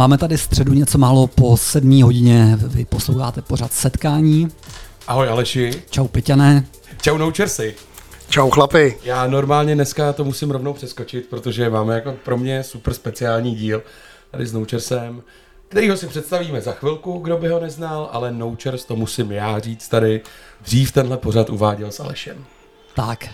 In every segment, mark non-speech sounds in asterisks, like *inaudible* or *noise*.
Máme tady středu něco málo po sedmí hodině. Vy posloucháte pořád setkání. Ahoj Aleši. Čau Peťané. Čau Noučersy. Čau chlapi. Já normálně dneska to musím rovnou přeskočit, protože máme jako pro mě super speciální díl tady s Noučersem, kterýho si představíme za chvilku, kdo by ho neznal, ale Noučers to musím já říct tady. Dřív tenhle pořad uváděl s Alešem. Tak.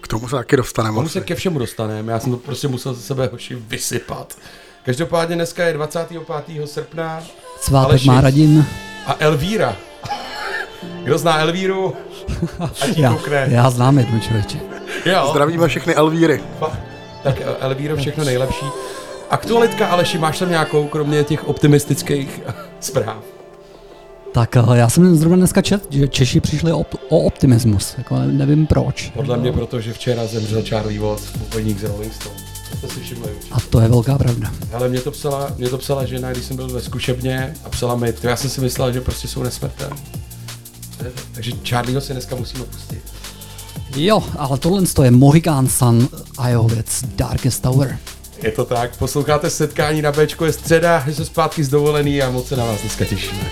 K tomu se taky dostaneme. K se ke všemu dostaneme, já jsem to prostě musel ze sebe hoši vysypat. Každopádně dneska je 25. srpna. Svátek Aleši má radin. A Elvíra. Kdo zná Elvíru? *laughs* Ať já, koukne. já znám jednu člověče. Jo. Zdravíme všechny Elvíry. Tak Elvíro všechno nejlepší. Aktualitka, Aleši, máš tam nějakou, kromě těch optimistických *laughs* zpráv? Tak eh, já jsem zrovna dneska čet, že Češi přišli o, o optimismus, jako nevím proč. Podle mě, protože včera zemřel Charlie Watts, původník z Rolling Stone. To si všimli A to je velká pravda. Ale mě to psala, mě to psala žena, když jsem byl ve zkušebně a psala mi, to já jsem si myslel, že prostě jsou nesmrtelní. Takže Charlieho si dneska musíme pustit. Jo, ale tohle je Mohican Sun a jeho věc Darkest Tower. Je to tak, posloucháte setkání na Bčko, je středa, že se zpátky z dovolený a moc se na vás dneska těšíme.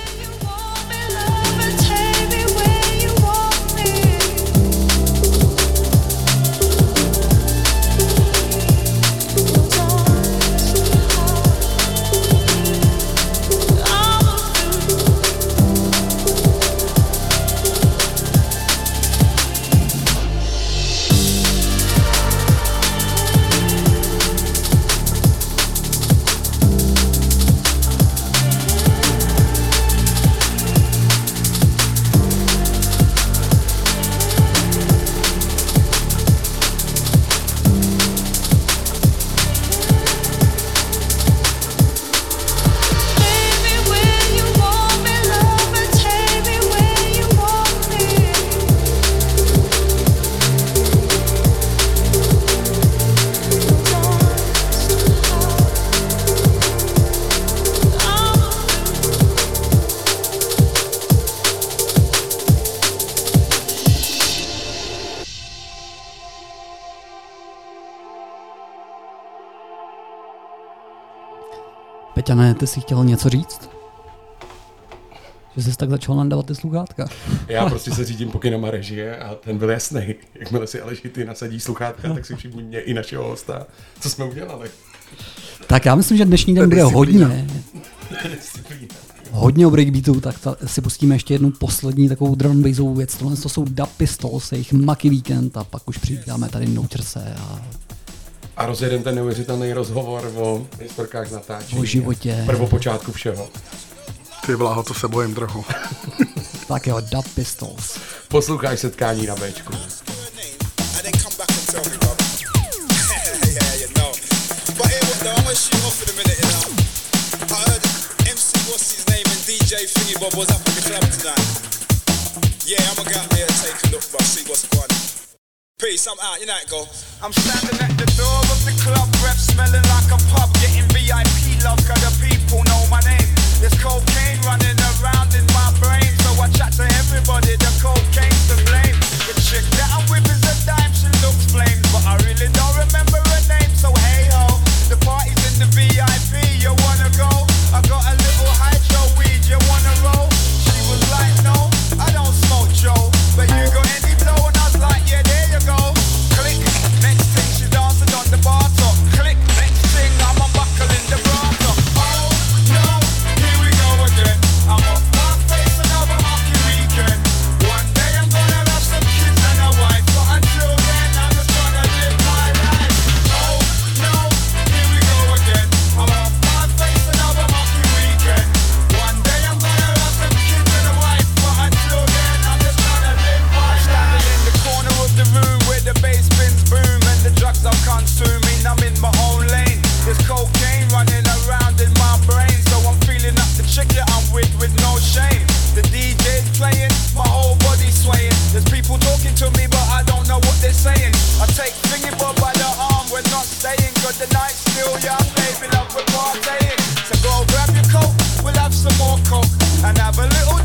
Peťané, ty jsi chtěl něco říct? Že jsi tak začal nandávat ty sluchátka. Já prostě se řídím pokynama režie a ten byl jasný. Jakmile si Aleši ty nasadí sluchátka, tak si všimni mě i našeho hosta. Co jsme udělali? Tak já myslím, že dnešní den bude hodně. *laughs* hodně o breakbeatu, tak ta, si pustíme ještě jednu poslední takovou drum bassovou věc. Tohle to jsou Dub Pistols, jejich Maki Weekend a pak už přidáme tady Noterse a a rozjedem ten neuvěřitelný rozhovor o historkách natáčení. O životě. Prvopočátku všeho. Ty bláho, to se bojím trochu. tak jo, Dub Pistols. Posloucháš setkání na Bčku. DJ DJ Thingy Bob was up in the club tonight. Yeah, I'ma go out there and take a look, bro, see what's going on. Peace, I'm out, you know it go. I'm standing at the door of the club, breath smelling like a pub, getting VIP love, cause the people know my name. There's cocaine running around in my brain, so I chat to everybody, the cocaine's to blame. The chick that I'm with is a dime, she looks flame, but I really don't remember her name, so hey ho. The party's in the VIP, you wanna go? I got a little hydro weed, you wanna roll? She was like, no, I don't smoke Joe, but you got people talking to me, but I don't know what they're saying. I take thingy bob by the arm, we're not staying. Cause the night's still young, baby, love we're partying. So go grab your coat, we'll have some more coke and have a little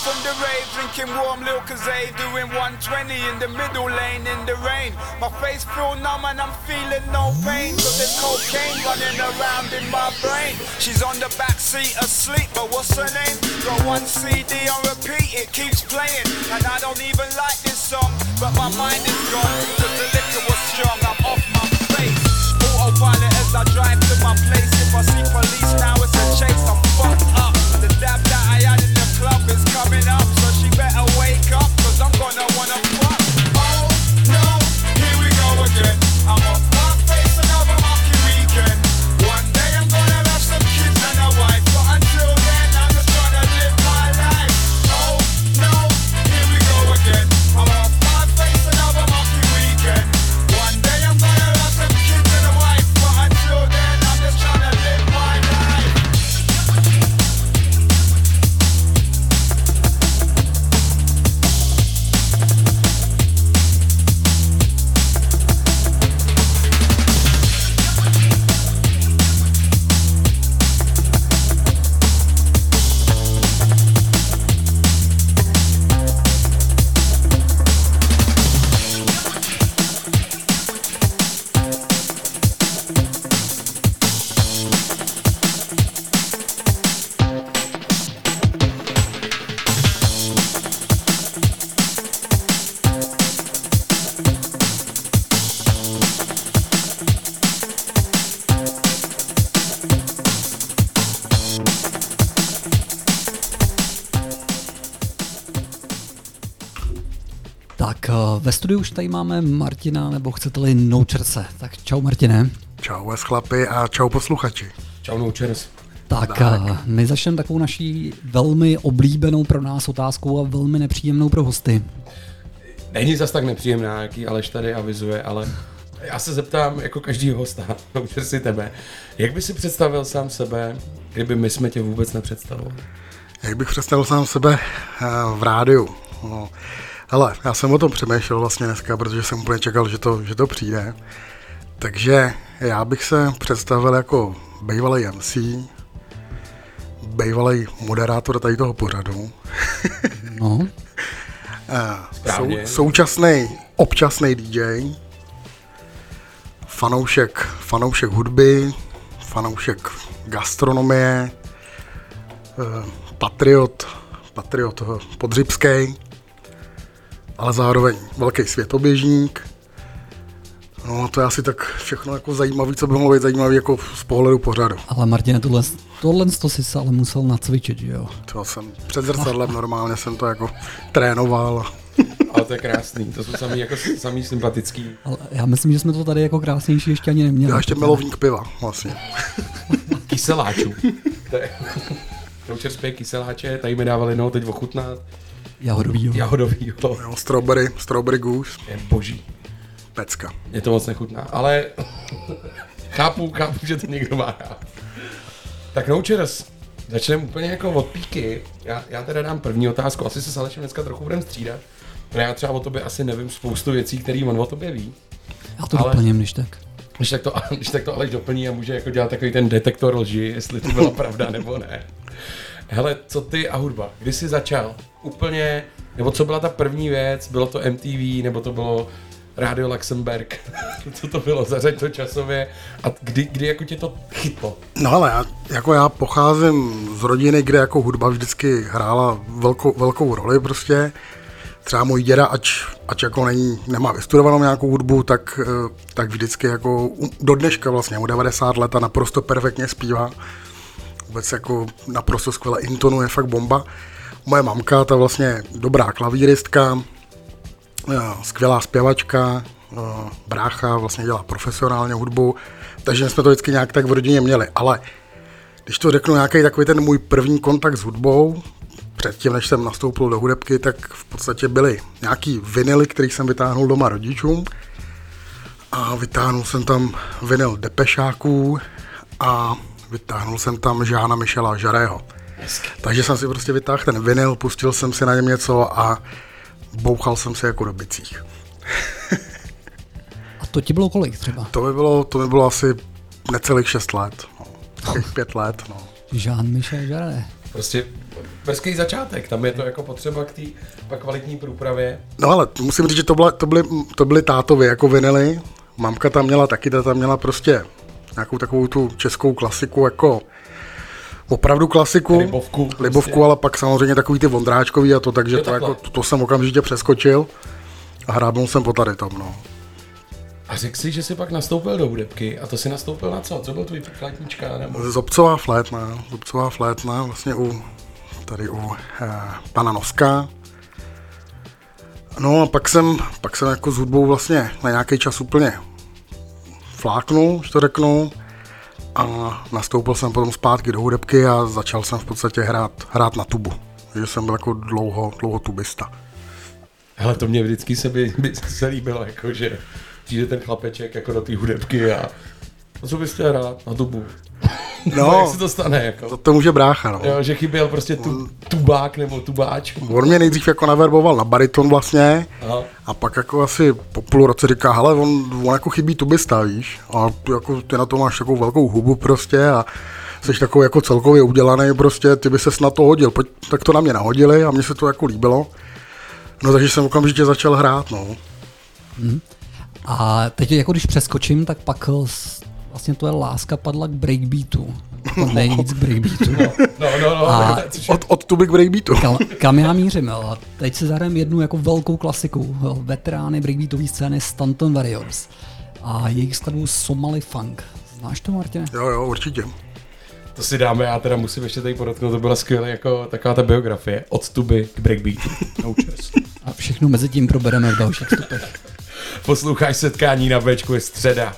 From the rave, drinking warm Lil Kazay, doing 120 in the middle lane in the rain. My face feel numb and I'm feeling no pain, so there's cocaine running around in my brain. She's on the back seat asleep, but what's her name? Got one CD on repeat, it keeps playing, and I don't even like this song, but my mind is gone, cause the liquor was strong, I'm off my face. Autopilot as I drive to my place, if I see police now it's a chase, I'm fucked up. The dab that I had in club is coming up, so she better wake up, cause I'm gonna wanna studiu už tady máme Martina, nebo chcete-li Noučerse. Tak čau Martine. Čau vás chlapi a čau posluchači. Čau, Noučers. Tak, tak. my začneme takovou naší velmi oblíbenou pro nás otázkou a velmi nepříjemnou pro hosty. Není zas tak nepříjemná, jaký Aleš tady avizuje, ale já se zeptám jako každý hosta, *laughs* Noučer si tebe, jak by si představil sám sebe, kdyby my jsme tě vůbec nepředstavovali? Jak bych představil sám sebe eh, v rádiu? No. Hele, já jsem o tom přemýšlel vlastně dneska, protože jsem úplně čekal, že to, že to přijde. Takže já bych se představil jako bývalý MC, bývalý moderátor tady toho pořadu, No, *laughs* eh, sou, současný, občasný DJ fanoušek, fanoušek hudby, fanoušek gastronomie, eh, patriot, patriot eh, podřibský, ale zároveň velký světoběžník. No a to je asi tak všechno jako zajímavé, co by mohlo být zajímavé jako z pohledu pořadu. Ale Martine, tohle, tohle to si se ale musel nacvičit, že jo? To jsem před zrcadlem normálně jsem to jako trénoval. *laughs* Ale to je krásný, to jsou samý, jako, samý sympatický. Ale já myslím, že jsme to tady jako krásnější ještě ani neměli. Já ještě milovník piva vlastně. *laughs* Kyseláčů. To je... Spěje kyseláče, tady mi dávali no, teď ochutnat. Jahodovýho. Jahodový, jo. Jo, strawberry, strawberry goose, Je boží. pecka. Mě to moc nechutná, ale *laughs* chápu, chápu, že to někdo má rád. Tak Nouchers, začneme úplně jako od píky. Já, já teda dám první otázku, asi se s Alešem dneska trochu budeme střídat. protože Já třeba o tobě asi nevím spoustu věcí, které on o tobě ví. Já to Ale- doplním, když tak. Když tak, to, *laughs* když tak to Aleš doplní a může jako dělat takový ten detektor lži, jestli to byla *laughs* pravda nebo ne. Hele, co ty a hudba? Kdy jsi začal? Úplně, nebo co byla ta první věc? Bylo to MTV, nebo to bylo Radio Luxemburg? *laughs* co to bylo? Zařaď to časově. A kdy, kdy jako tě to chytlo? No ale já, jako já pocházím z rodiny, kde jako hudba vždycky hrála velkou, velkou roli prostě. Třeba můj děda, ač, ač jako není, nemá vystudovanou nějakou hudbu, tak, eh, tak vždycky jako do dneška vlastně, mu 90 let a naprosto perfektně zpívá. Vůbec jako naprosto skvěle intonuje, fakt bomba. Moje mamka, ta vlastně dobrá klavíristka, eh, skvělá zpěvačka, eh, brácha vlastně dělá profesionálně hudbu, takže jsme to vždycky nějak tak v rodině měli. Ale když to řeknu nějaký takový ten můj první kontakt s hudbou, předtím, než jsem nastoupil do hudebky, tak v podstatě byly nějaký vinily, který jsem vytáhnul doma rodičům. A vytáhnul jsem tam vinyl Depešáků a vytáhnul jsem tam Žána Michela Žarého. Takže jsem si prostě vytáhl ten vinyl, pustil jsem si na něm něco a bouchal jsem se jako do bicích. A to ti bylo kolik třeba? To by bylo, to by bylo asi necelých 6 let. No. Pět let. No. Jean-Michel Jarre. Prostě brzký začátek, tam je to jako potřeba k té pak kvalitní průpravě. No ale musím říct, že to, byla, to, byly, to byly tátovy jako vinily. Mamka tam měla taky, ta tam měla prostě nějakou takovou tu českou klasiku jako opravdu klasiku. Libovku, prostě. Libovku, ale pak samozřejmě takový ty vondráčkový a to, takže to, takhle. jako, to, to, jsem okamžitě přeskočil a hrábnul jsem po tady tom, no. A řekl si, že jsi pak nastoupil do hudebky a to si nastoupil na co? Co byl tvůj flétnička? Nebo... Zobcová flétna, Zobcová flétna, vlastně u, tady u eh, pana Noska. No a pak jsem, pak jsem jako s hudbou vlastně na nějaký čas úplně fláknul, když to řeknu. A nastoupil jsem potom zpátky do hudebky a začal jsem v podstatě hrát, hrát na tubu. Takže jsem byl jako dlouho, dlouho tubista. Hele, to mě vždycky se, by, *laughs* by se líbilo, jako že přijde ten chlapeček jako do té hudebky a a co bys chtěl hrát na tubu? *laughs* No. jak se to stane, jako? To, to může brácha, no. Jo, že chyběl prostě tu, tubák nebo tubáč. On mě nejdřív jako naverboval na bariton vlastně, Aha. A pak jako asi po půl roce říká, hele, on, on jako chybí tubista, víš, a ty, jako, ty na to máš takovou velkou hubu prostě a jsi takový jako celkově udělaný prostě, ty by ses na to hodil, Pojď, tak to na mě nahodili a mně se to jako líbilo. No takže jsem okamžitě začal hrát, no. A teď jako když přeskočím, tak pak s- vlastně tvoje láska padla k breakbeatu. To *laughs* nejvíc k breakbeatu. No, no, no. A- tak- což je- Od, od tuby k breakbeatu. Kam, kam já mířím? Jo? Teď si zahrajeme jednu jako velkou klasiku. Jo? Veterány breakbeatové scény Stanton Warriors. A jejich skladbu Somali Funk. Znáš to, Martine? Jo, jo, určitě. To si dáme, já teda musím ještě tady podotknout, to byla skvělá jako taková ta biografie. Od tuby k breakbeatu. *laughs* No čest. A všechno mezi tím probereme v dalších vstupech. Posloucháš setkání na Bčku je středa.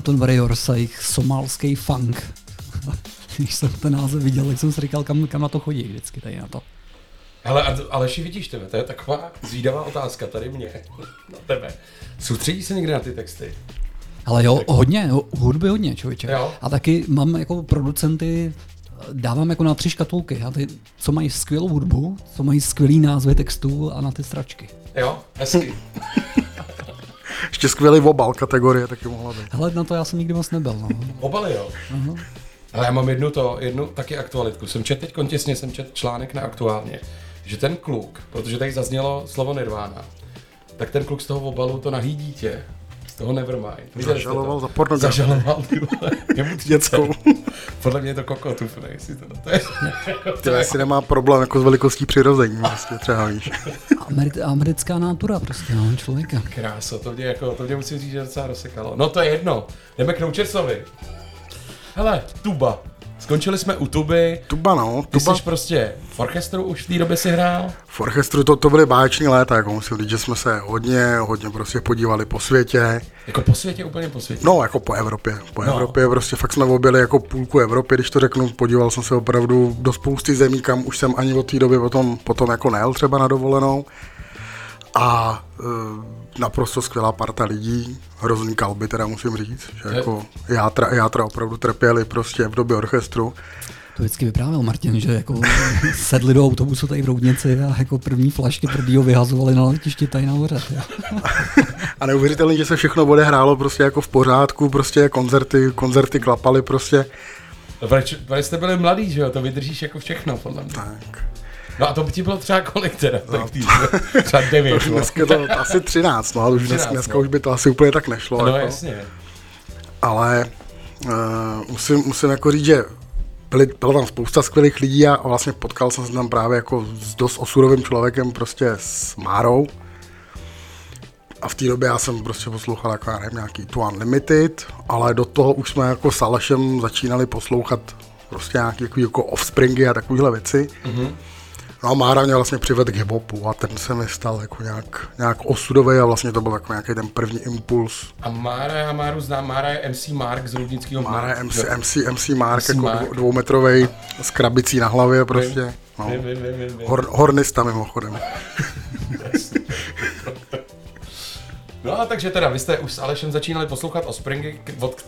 Stanton Warriors a jejich somálský funk. *laughs* Když jsem ten název viděl, tak jsem si říkal, kam, kam na to chodí vždycky tady na to. Hele, a- Aleši, vidíš tebe, to je taková zvídavá otázka tady mě, na tebe. Soustředí se někde na ty texty? Ale jo, hodně, ho- hudby hodně, člověče. Jo. A taky mám jako producenty, dávám jako na tři škatulky. A ty, co mají skvělou hudbu, co mají skvělý názvy textů a na ty stračky. Jo, hezky. Ještě skvělý obal kategorie taky mohla být. Hele, na to já jsem nikdy moc nebyl. No. Obaly, jo. Ale já mám jednu to, jednu taky aktualitku. Jsem čet teď těsně, jsem čet článek na aktuálně, že ten kluk, protože tady zaznělo slovo Nirvana, tak ten kluk z toho obalu to nahý dítě, z toho Nevermind. Zažaloval za pornografii. Zažaloval, ty vole. *laughs* Dětskou. Podle mě je to kokotův, jestli to, to je, asi nemá problém jako s velikostí přirození, vlastně třeba víš. Ameri- americká nátura prostě, no, člověka. Krása, to mě, jako, to mě musím říct, že docela rozsekalo. No to je jedno, jdeme k Noučersovi. Hele, tuba. Skončili jsme u tuby. Tuba no, Ty tuba jsi prostě v orchestru už v té době si hrál? v orchestru to, to byly báječní léta, jako musím říct, že jsme se hodně, hodně prostě podívali po světě. Jako po světě, úplně po světě. No, jako po Evropě. Po No. Evropě prostě fakt jsme objeli jako půlku Evropy, když to řeknu, podíval jsem se opravdu do spousty zemí, kam už jsem ani od té doby potom, potom jako nejel třeba na dovolenou. A e, naprosto skvělá parta lidí, hrozný kalby teda musím říct, že jako játra, játra opravdu trpěli prostě v době orchestru. To vždycky vyprávěl Martin, že jako *laughs* sedli do autobusu tady v Roudnici a jako první flašky tvrdýho vyhazovali na letišti tady nahoře. *laughs* A neuvěřitelně, že se všechno odehrálo prostě jako v pořádku, prostě koncerty, koncerty klapaly prostě. Proč, proč jste byli mladý, že jo? To vydržíš jako všechno, podle mě. Tak. No a to by ti bylo třeba kolik teda? Té době? třeba *laughs* devět, no. Dneska to asi 13, no, ale už dnes, 13, dneska no. už by to asi úplně tak nešlo. No jako. jasně. ale uh, musím, musím jako říct, že byly, bylo tam spousta skvělých lidí a vlastně potkal jsem se tam právě jako s dost osurovým člověkem, prostě s Márou. A v té době já jsem prostě poslouchal jako, já nevím, nějaký tu Unlimited, ale do toho už jsme jako s Alešem začínali poslouchat prostě nějaký jako, jako offspringy a takovéhle věci. Mm-hmm. No a Mára mě vlastně přivedl k hiphopu a ten se mi stal jako nějak, nějak osudový a vlastně to byl jako nějaký ten první impuls A Mára, já Máru znám, Mára je MC Mark z Rudnického Mára je MC? MC, MC Mark, MC jako Mark. dvou, dvoumetrovej s krabicí na hlavě prostě. No. Vím, vím, vím, vím, vím. Hor, hornista mimochodem. *laughs* No a takže teda, vy jste už s Alešem začínali poslouchat o Springy, od,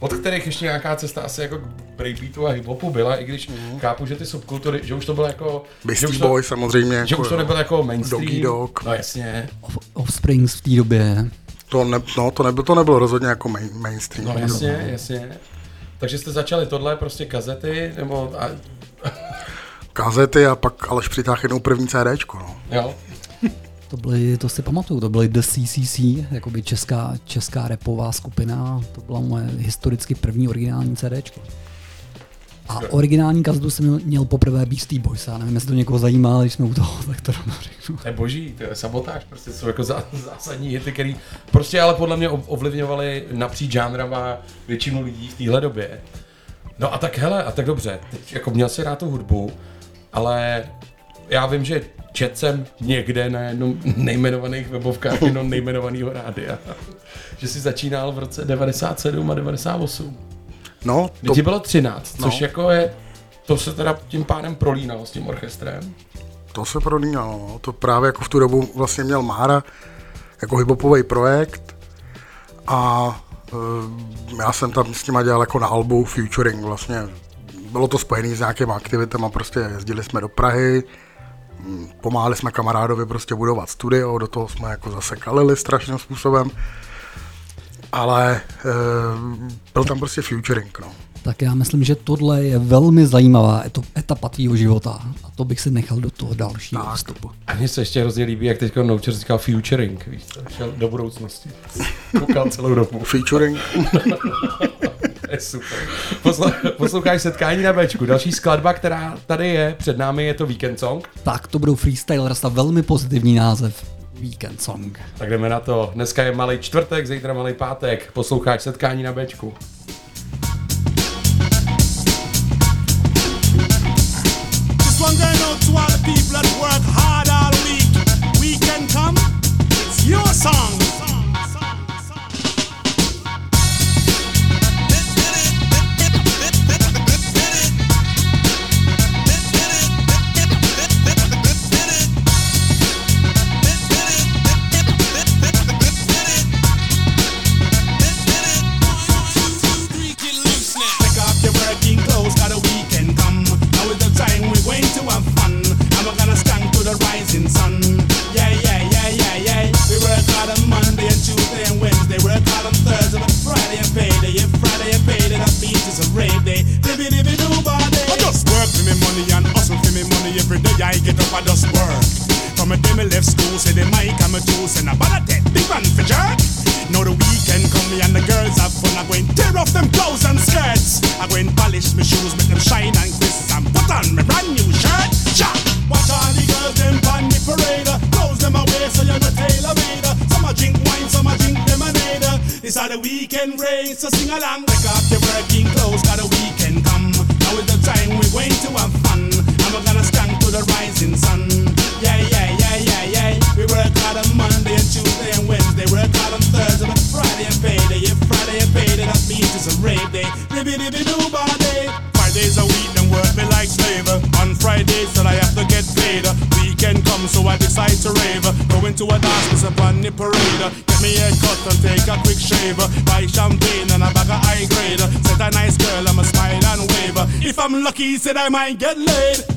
od kterých ještě nějaká cesta asi jako k breakbeatu a hiphopu byla, i když mm. chápu, že ty subkultury, že už to bylo jako... že Beastie už to, Boy samozřejmě. Že jako, už to nebylo jako mainstream. Doggy Dog. No jasně. Off- Offsprings v té době. To, ne, no, to, nebylo, to nebylo rozhodně jako main, mainstream. No jasně, jasně. Takže jste začali tohle prostě kazety, nebo... A, Kazety a pak Aleš přitáhl jednou první CDčko. No. jo? To byly, to si pamatuju, to byly The CCC, jakoby česká, česká repová skupina, to byla moje historicky první originální CDčko. A originální kazdu jsem měl, měl poprvé Beastie Boys, já nevím, jestli to někoho zajímá, ale když jsme u toho, *laughs* tak to rovnou řeknu. To je boží, to je sabotáž, prostě jsou jako zá, zásadní hity, který prostě ale podle mě ov- ovlivňovaly napříč žánrama většinu lidí v téhle době. No a tak hele, a tak dobře, teď jako měl si rád tu hudbu, ale já vím, že čet jsem někde na jednom nejmenovaných webovkách jenom nejmenovaného rádia, *laughs* že si začínal v roce 97 a 98. No, to, ti bylo 13, No. což jako je, to se teda tím pádem prolínalo s tím orchestrem. to se prolínalo. No. To právě jako v tu dobu vlastně měl Mára jako hiphopový projekt a uh, já jsem tam s nima dělal jako na albu featuring vlastně. Bylo to spojené s nějakými aktivitami, prostě jezdili jsme do Prahy, pomáhali jsme kamarádovi prostě budovat studio, do toho jsme jako zase kalili strašným způsobem. Ale uh, byl tam prostě featuring, no. Tak já myslím, že tohle je velmi zajímavá etapa tvýho života a to bych si nechal do toho dalšího Tak. vstupu. A mně se ještě hrozně líbí, jak teď Noucher říkal futuring, víš šel do budoucnosti. Koukal celou dobu. Featuring, *laughs* To *laughs* je super. Poslu, posloucháš setkání na Bčku. Další skladba, která tady je, před námi je to Weekend Song. Tak to budou freestylers a velmi pozitivní název. Weekend Song. Tak jdeme na to. Dneska je malý čtvrtek, zítra malý pátek. Posloucháš setkání na Bčku. Said I might get laid.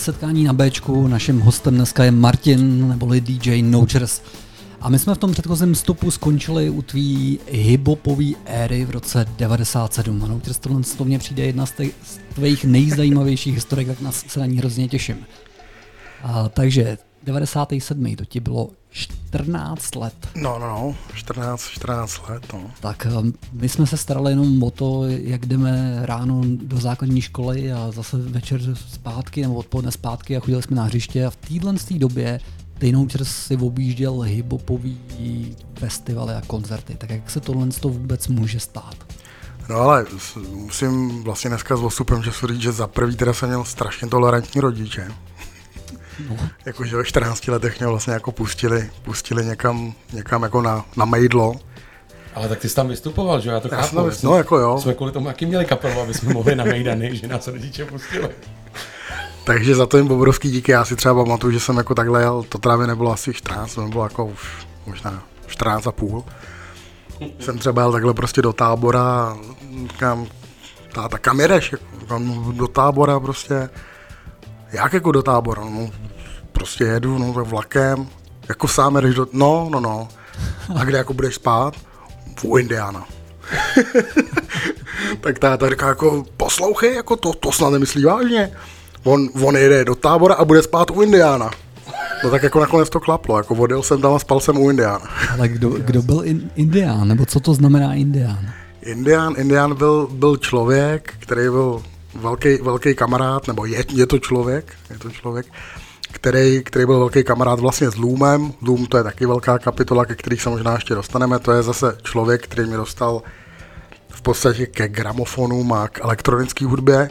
Setkání na Bčku, naším hostem dneska je Martin, neboli DJ Nochers. A my jsme v tom předchozím vstupu skončili u tvý hiphopový éry v roce 97. A Nochers tohle to mně přijde jedna z, těch, z tvých nejzajímavějších historek, tak nás se na ní hrozně těším. A, takže 97. to ti bylo 14 let. No, no, no, 14, 14 let, no. Tak um, my jsme se starali jenom o to, jak jdeme ráno do základní školy a zase večer zpátky nebo odpoledne zpátky a chodili jsme na hřiště a v téhle době Tejnou si objížděl hiphopový festivaly a koncerty. Tak jak se tohle to vůbec může stát? No ale musím vlastně dneska s osupem času říct, že za prvý teda jsem měl strašně tolerantní rodiče. No, Jakože ve 14 letech mě vlastně jako pustili, pustili někam, někam jako na, na mejdlo. Ale tak ty jsi tam vystupoval, že jo? Já to Já chápu. jsem no, jako jo. Jsme kvůli tomu jaký měli kapelu, aby jsme mohli na Mejdany, že nás rodiče pustili. Takže za to jim obrovský díky. Já si třeba pamatuju, že jsem jako takhle jel, to právě nebylo asi 14, to bylo jako už možná 14 a půl. Jsem třeba jel takhle prostě do tábora říkám, táta, kam jedeš? Jako, Říkám, "No, do tábora prostě. Jak jako do tábora? No, prostě jedu, no, tak vlakem. Jako sám jedeš do... No, no, no. A kde jako budeš spát? U Indiana. *laughs* tak táta říká jako, poslouchej, jako to, to snad nemyslí vážně. On, on jede do tábora a bude spát u Indiána. No tak jako nakonec to klaplo, jako odjel jsem tam a spal jsem u Indiána. ale kdo, kdo byl in, Indián, nebo co to znamená Indián? Indián, Indián byl, byl člověk, který byl velký, velký kamarád, nebo je, je to člověk, je to člověk, který, který byl velký kamarád vlastně s Loomem. Loom to je taky velká kapitola, ke který se možná ještě dostaneme. To je zase člověk, který mě dostal v podstatě ke gramofonům a k elektronické hudbě.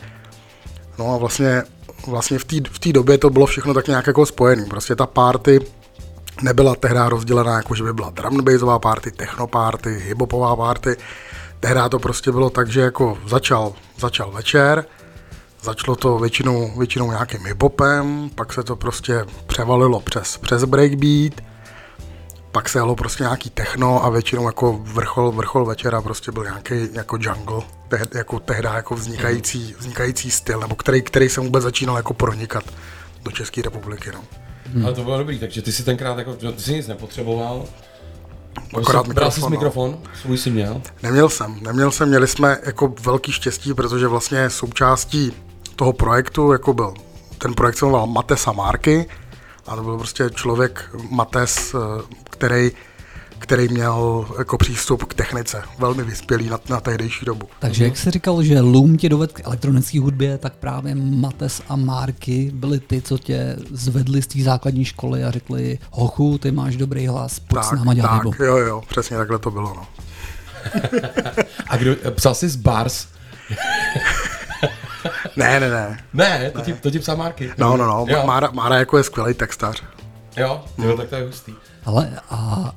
No a vlastně, vlastně v té v době to bylo všechno tak nějak jako spojený. Prostě ta party nebyla tehdy rozdělená, jako že by byla drum party, techno party, hiphopová party. Tehdy to prostě bylo tak, že jako začal, začal večer, začalo to většinou, většinou nějakým hiphopem, pak se to prostě převalilo přes, přes breakbeat, pak se jelo prostě nějaký techno a většinou jako vrchol, vrchol večera prostě byl nějaký jako jungle, tehd, jako tehdy jako vznikající, vznikající styl, nebo který, který se vůbec začínal jako pronikat do České republiky. No. Hmm. Ale to bylo dobrý, takže ty si tenkrát jako, ty jsi nic nepotřeboval. Akorát Jsi- Bral jsi mikrofon, no. mikrofon, svůj si měl. Neměl jsem, neměl jsem, měli jsme jako velký štěstí, protože vlastně součástí toho projektu jako byl, ten projekt se jmenoval Matesa Marky a to byl prostě člověk Mates, eh, který, který měl jako přístup k technice, velmi vyspělý na, na tehdejší dobu. Takže jak jsi říkal, že Loom tě dovedl k elektronické hudbě, tak právě Mates a Marky byly ty, co tě zvedli z té základní školy a řekli, hochu, ty máš dobrý hlas, pojď s náma dělat hip-hop." tak, jo, jo, přesně takhle to bylo. No. A kdo, psal jsi z Bars? Ne, ne, ne. Ne, to ti, to ti psal Marky. No, no, no, Jo, Mára, Mára jako je skvělý textař. jo, jo, tak to je hustý. Ale a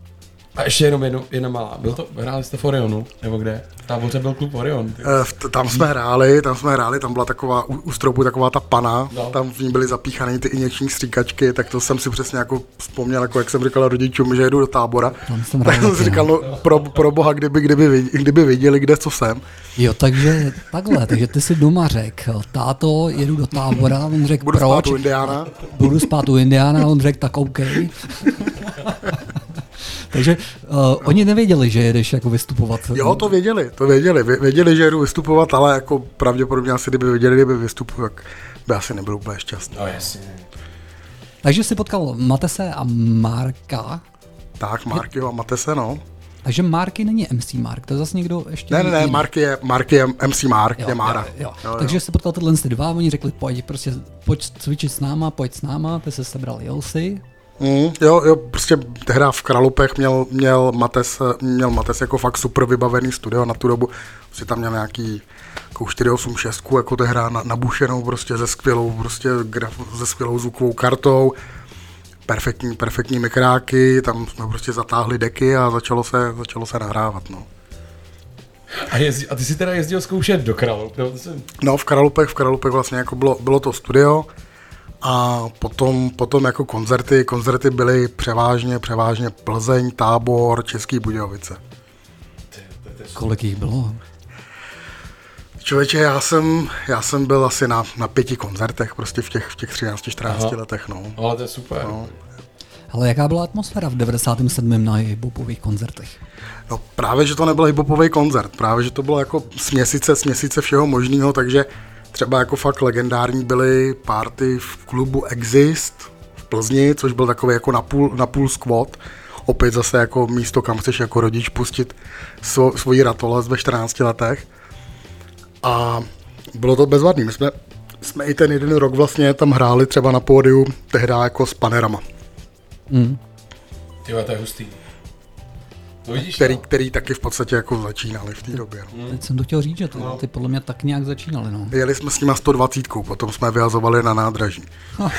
A ještě jenom jedno, jedna malá. Byl to, hráli jste v Orionu, nebo kde? V táboře byl klub Orion. Ty. Eh, v- Tam jsme hráli, tam jsme hráli, tam byla taková u, u stropu taková ta pana, No. no. tam v ní byly zapíchané ty injekční stříkačky, tak to jsem si přesně jako vzpomněl, jako jak jsem říkal rodičům, že jedu do tábora. Tam jsem tak jsem si říkal, no, pro, pro boha, kdyby, kdyby, kdyby viděli, kde co jsem. jo, takže takhle, takže ty si doma řekl, táto, jedu do tábora, on řekl, Budu proč? spát u Indiána. Budu spát u Indiána, on řekl, tak OK. Takže uh, oni nevěděli, že jedeš jako vystupovat. Jo, to věděli, to věděli. Vě- Věděli, že jedu vystupovat, ale jako pravděpodobně asi, kdyby věděli, kdyby vystupuju, tak by asi nebyl úplně šťastný. No jasně. Takže jsi potkal Matese a Marka, Tak, Marky a Matese, no. takže Marky není MC Mark, to je zase někdo ještě Ne, ne, ne. Marky je, Marky je MC Mark, Jo, je Mára. Jo, jo. Takže jsi potkal tyhle ty dva, oni řekli, pojď, prostě, pojď cvičit s náma, pojď s náma, ty se sebral, jel si. Mm, jo, jo, prostě tehdy v Kralupech měl, měl, Mates, měl Mates jako fakt super vybavený studio na tu dobu. Prostě tam měl nějaký jako 486, jako tehdy na, nabušenou prostě ze skvělou, prostě graf, ze skvělou zvukovou kartou. Perfektní, perfektní mikráky, tam jsme prostě zatáhli deky a začalo se, začalo se nahrávat, no. A, jezdí, a ty si teda jezdil zkoušet do Kralup, No, v Kralupech, v Kralupech vlastně jako bylo, bylo to studio a potom, potom jako koncerty, koncerty byly převážně, převážně Plzeň, Tábor, Český Budějovice. Kolik jich bylo? Člověče, já jsem, já jsem byl asi na, na pěti koncertech prostě v těch, v těch 13-14 Aha. letech, no. Ale to je super. no. Ale jaká byla atmosféra v 97. na hiphopových koncertech? No právě, že to nebyl hiphopový koncert, právě, že to bylo jako směsice, směsice všeho možného, takže třeba jako fakt legendární byly party v klubu Exist v Plzni, což byl takový jako napůl, napůl squat, opět zase jako místo, kam chceš jako rodič pustit svo, svoji ratolest ve 14 letech. A bylo to bezvadný. My jsme, jsme i ten jeden rok vlastně tam hráli třeba na pódiu tehdy jako s panerama, Ty to je hustý. No vidíš, který, no. který taky v podstatě jako začínali v té době. No. Teď jsem to chtěl říct, že to, ty podle mě tak nějak začínaly. No. Jeli jsme s nima 120, potom jsme vyhazovali na nádraží. *laughs*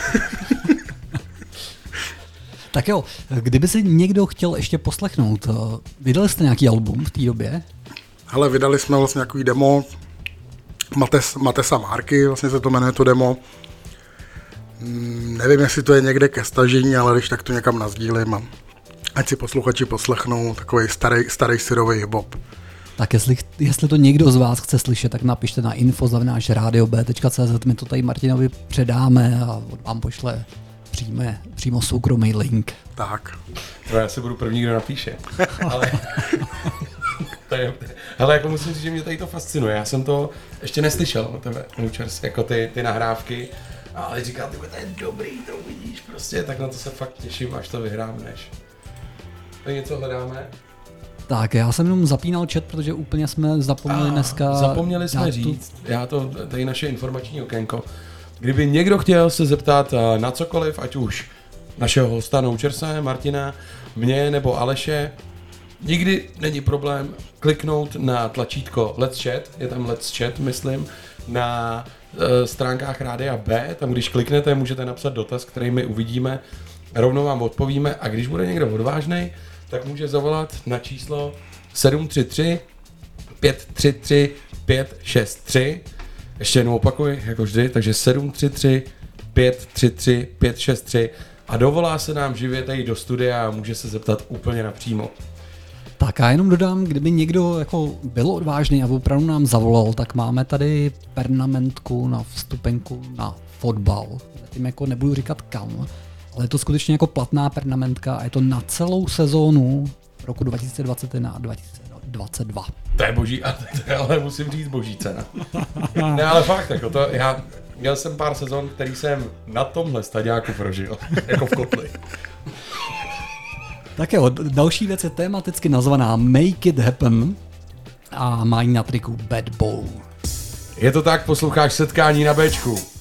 Tak jo, kdyby si někdo chtěl ještě poslechnout, eh, vydali jste nějaký album v té době? Hele, vydali jsme vlastně nějaký demo Mates, Matesa Marky, vlastně se to jmenuje to demo. Mm, nevím, jestli to je někde ke stažení, ale když tak to někam nazdílím a ať si posluchači poslechnou takový starý, starý syrový hip-hop. Tak jestli, jestli to někdo z vás chce slyšet, tak napište na info.radiob.cz, my to tady Martinovi předáme a on vám pošle přijme, přímo soukromý link. Tak. No, já si budu první, kdo napíše. Ale, *laughs* to je, ale jako musím říct, že mě tady to fascinuje. Já jsem to ještě neslyšel od tebe, Nučers, jako ty, ty nahrávky. Ale říkal, ty to je dobrý, to uvidíš prostě, tak na to se fakt těším, až to vyhrábneš. Tak něco hledáme? Tak, já jsem jenom zapínal chat, protože úplně jsme zapomněli dneska. Zapomněli jsme dát tu- říct, já to, tady naše informační okénko, kdyby někdo chtěl se zeptat eh, na cokoliv, ať už našeho hosta Noučerse, Martina, mě nebo Aleše, nikdy není problém kliknout na tlačítko Let's Chat, je tam Let's Chat, myslím, na e, stránkách Rádia B, tam když kliknete, můžete napsat dotaz, který my uvidíme, rovnou vám odpovíme a když bude někdo odvážný, tak může zavolat na číslo 733 533 563. Ještě jednou opakuji, jako vždy, takže 733 533 563 a dovolá se nám živě tady do studia a může se zeptat úplně napřímo. Tak a jenom dodám, kdyby někdo jako byl odvážný a opravdu nám zavolal, tak máme tady pernamentku na vstupenku na fotbal. Zatím jako nebudu říkat kam, ale je to skutečně jako platná pernamentka a je to na celou sezónu roku 2021 a 2022. To je boží, a to *laughs* je, ale musím říct boží cena. ne, ale fakt, jako to, já měl jsem pár sezon, který jsem na tomhle staďáku prožil, *laughs* jako v kotli. Tak jo, další věc je tematicky nazvaná Make It Happen a mají na triku Bad Bowl. Je to tak, posloucháš setkání na Bčku.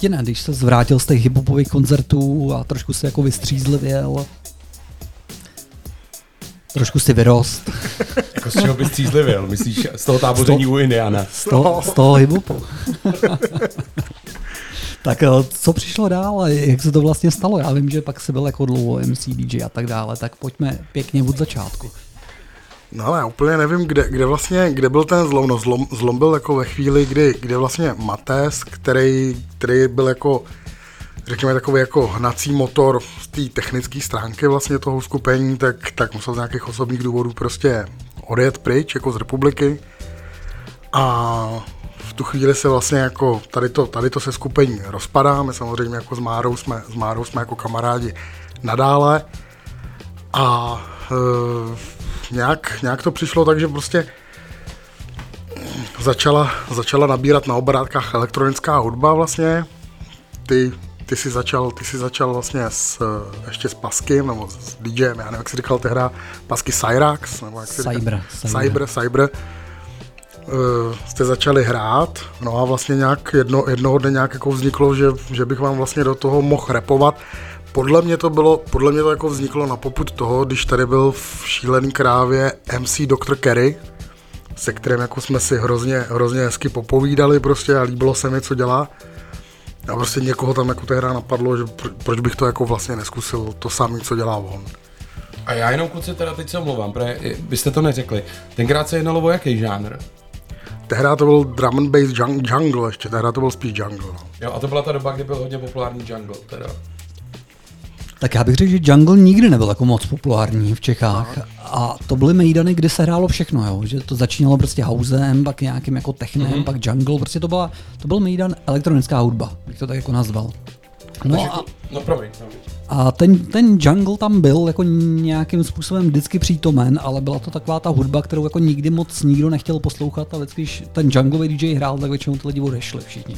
Martine, když se zvrátil z těch hiphopových koncertů a trošku si jako vystřízlivěl, trošku si vyrost *laughs* Jako z čeho bys střízlivěl? Myslíš z toho táboření u Indiana? z toho, z toho hiphopu. *laughs* tak eh, co přišlo dál? a Jak se to vlastně stalo? Já vím, že pak se byl jako dlouho MC, DJ a tak dále, tak pojďme pěkně od začátku. No ale já úplně nevím, kde, kde vlastně, kde byl ten zlom. No zlom, zlom byl jako ve chvíli, kdy, kdy vlastně Mates, který, který byl jako, řekněme takový jako hnací motor z té technické stránky vlastně toho skupení, tak, tak musel z nějakých osobních důvodů prostě odjet pryč, jako z republiky. A v tu chvíli se vlastně jako tady to, tady to se skupení rozpadá, my samozřejmě jako s Márou jsme, s Márou jsme jako kamarádi nadále a e, nějak, nějak to přišlo tak, že prostě začala, začala nabírat na obrátkách elektronická hudba vlastně. Ty, ty, si začal, ty si začal vlastně s, ještě s Paskem, nebo s DJem, já nevím, jak jsi říkal tehda, Pasky Cyrax, nebo jak Cyber, říkal? Cyber. Cyber, Cyber. Uh, jste začali hrát, no a vlastně nějak jedno, jednoho dne nějak jako vzniklo, že, že bych vám vlastně do toho mohl repovat. Podle mě to bylo, podle mě to jako vzniklo na poput toho, když tady byl v šílený krávě MC Dr. Kerry, se kterým jako jsme si hrozně, hrozně hezky popovídali prostě a líbilo se mi, co dělá. A prostě někoho tam jako tehdy napadlo, že pro, proč bych to jako vlastně neskusil to samé, co dělá on. A já jenom kluci teda teď se omlouvám, protože byste to neřekli. Tenkrát se jednalo o jaký žánr? Tehdy to byl drum and bass jung- jungle ještě, tehdy to byl spíš jungle. No. Jo, a to byla ta doba, kdy byl hodně populární jungle, teda. Tak já bych řekl, že jungle nikdy nebyl jako moc populární v Čechách a to byly mejdany, kde se hrálo všechno, jo? že to začínalo prostě housem, pak nějakým jako technem, Mhm. mm-hmm. pak jungle, prostě to, byla, to byl mejdan elektronická hudba, bych to tak jako nazval. No a, no promiň, promiň. a ten, ten jungle tam byl jako nějakým způsobem vždycky přítomen, ale byla to taková ta hudba, kterou jako nikdy moc nikdo nechtěl poslouchat a vždycky, když ten junglový DJ hrál, tak většinou ty lidi odešli všichni.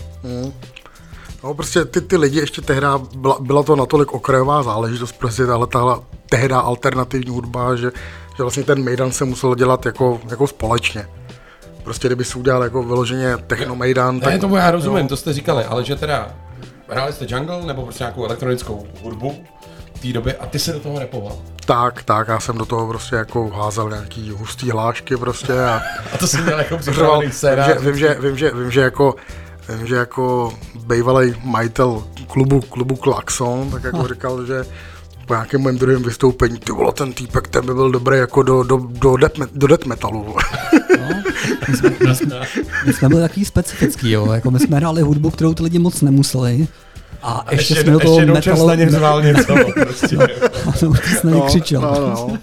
No prostě ty, ty lidi ještě tehdy, byla, byla to natolik okrajová záležitost, prostě tahle, tahle tehdy alternativní hudba, že, že vlastně ten Mejdan se musel dělat jako, jako společně. Prostě kdyby si udělal jako vyloženě techno Mejdan, Ne, tomu já rozumím, to jste říkali, ale že teda hráli jste jungle nebo prostě nějakou elektronickou hudbu v té době a ty se do toho repoval. tak, tak, já jsem do toho prostě jako házel nějaký hustý hlášky prostě a *laughs* A to jsem měl jako *laughs* připravený vím, že, vím, že, vím, že, vím, že jako Vím, že jako bývalý majitel klubu, klubu Klaxon, tak jako říkal, že po nějakém mém druhém vystoupení, ty vole, ten týpek, ten by byl dobrý jako do, do, do, death, me- do death metalu. My jsme byli takový specifický, jo. Jako my jsme hráli hudbu, kterou ty lidi moc nemuseli. A ještě, jsme do toho ještě Noučer metalu... na ně řval něco. Prostě. *laughs* Na ně křičel. No, no.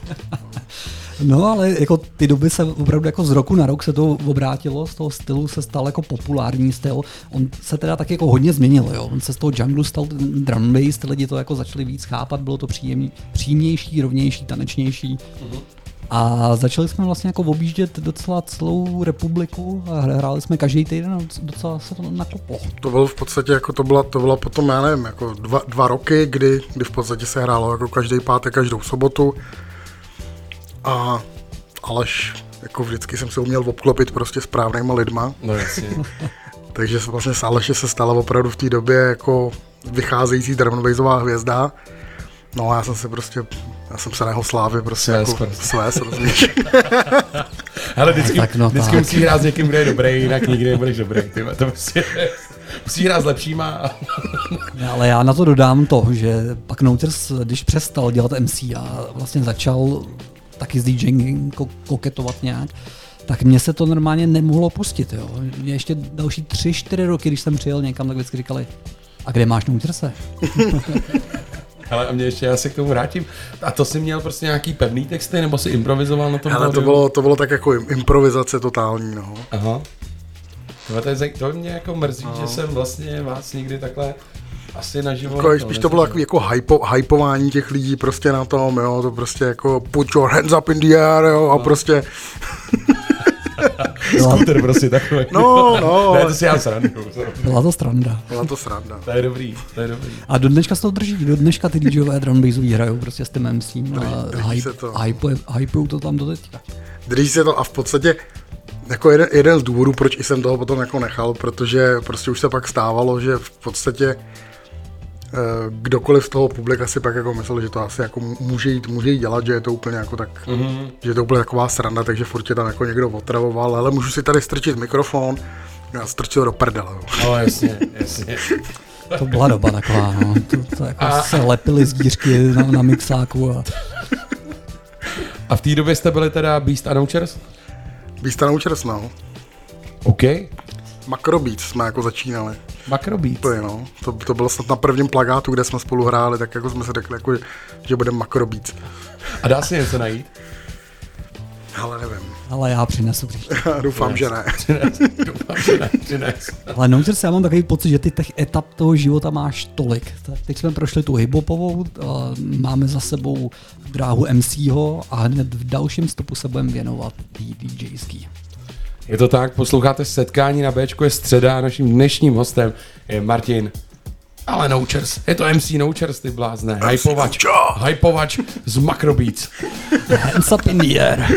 No, ale jako ty doby se opravdu jako z roku na rok se to obrátilo, z toho stylu se stal jako populární styl. On se teda taky jako hodně změnil, jo. On se z toho jungle stal drum and bass, ty lidi to jako začali víc chápat, bylo to příjemný, příjemnější, rovnější, tanečnější. A začali jsme vlastně jako objíždět docela celou republiku a hráli jsme každý týden a docela se to nakoplo. To bylo v podstatě jako to byla, to byla potom, já nevím, jako dva, dva roky, kdy, kdy v podstatě se hrálo jako každý pátek, každou sobotu. A Aleš, jako vždycky jsem se uměl obklopit prostě správnýma lidma. No jasně. *laughs* Takže se vlastně z Aleše se stala opravdu v té době jako vycházející drum and bassová hvězda. No a já jsem se prostě, já jsem se na jeho slávě prostě jako prostě. svést, rozumíš? *laughs* Hele, vždycky, Tak no vždycky tak. musí hrát s někým, kdo je dobrý, jinak nikdy nebudeš dobrý. Ty, to prostě, *laughs* musí hrát s lepšíma. Ale já na to dodám to, že pak Nouters, když přestal dělat MC a vlastně začal taky s DJing ko- koketovat nějak, tak mně se to normálně nemohlo pustit. Jo. Mě ještě další tři, čtyři roky, když jsem přijel někam, tak vždycky říkali, a kde máš Nouterse? Ale *laughs* a mě ještě, já se k tomu vrátím. A to jsi měl prostě nějaký pevný texty, nebo si improvizoval na tom Ale to bylo, to bylo tak jako im- improvizace totální, no. Aha. No, to, je, to mě jako mrzí, No. že jsem vlastně vás nikdy takhle asi naživo... Jako, spíš to bylo takový jako hypo, hypování těch lidí prostě na tom, jo, to prostě jako put your hands up in the air, jo, a prostě, *laughs* Skuter prostě takový. no, no, *laughs* Ne, to si já srandu. Byla to stranda. byla to sranda. To je dobrý, to je dobrý. A do dneška se to drží, do dneška ty DJové drum bassový hrajou prostě s tím MC. drží A se hype, to. hype, hypou to tam do teďka. Drží se to a v podstatě jako jeden, jeden z důvodů, proč jsem toho potom jako nechal, protože prostě už se pak stávalo, že v podstatě kdokoliv z toho publika si pak jako myslel, že to asi jako může jít, může jít dělat, že je to úplně jako tak, mm-hmm. že je to úplně taková sranda, takže furt tě tam jako někdo otravoval, ale můžu si tady strčit mikrofon, já strčil do prdele. jo. No jasně, jasně. To byla doba taková, no. To, to jako a... se lepily zdířky na, na mixáku a A v té době jste byli teda Beast a Nouchers? Výstanou čers, no. OK. Macrobeats jsme jako začínali. Macrobeat. To, je, no. to, to bylo snad na prvním plagátu, kde jsme spolu hráli, tak jako jsme si řekli, jako, že budeme Macrobeats. A dá se něco najít? Ale nevím. ale já přinesu příště. *laughs* Doufám, že ne. Doufám, že ne. Přines. Ale Nouters, já mám takový pocit, že ty těch etap toho života máš tolik. Teď jsme prošli tu hiphopovou, a máme za sebou dráhu MCho a hned v dalším stopu se budeme věnovat DJský. Je to tak, posloucháte setkání na Bčku, je středa a naším dnešním hostem je Martin ale Nouchers, je to MC Nouchers, ty blázne, hypovač, hypovač z Macrobeats. Hands up in the air.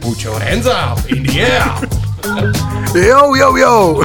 Put your hands up in the air. Jo, jo, jo!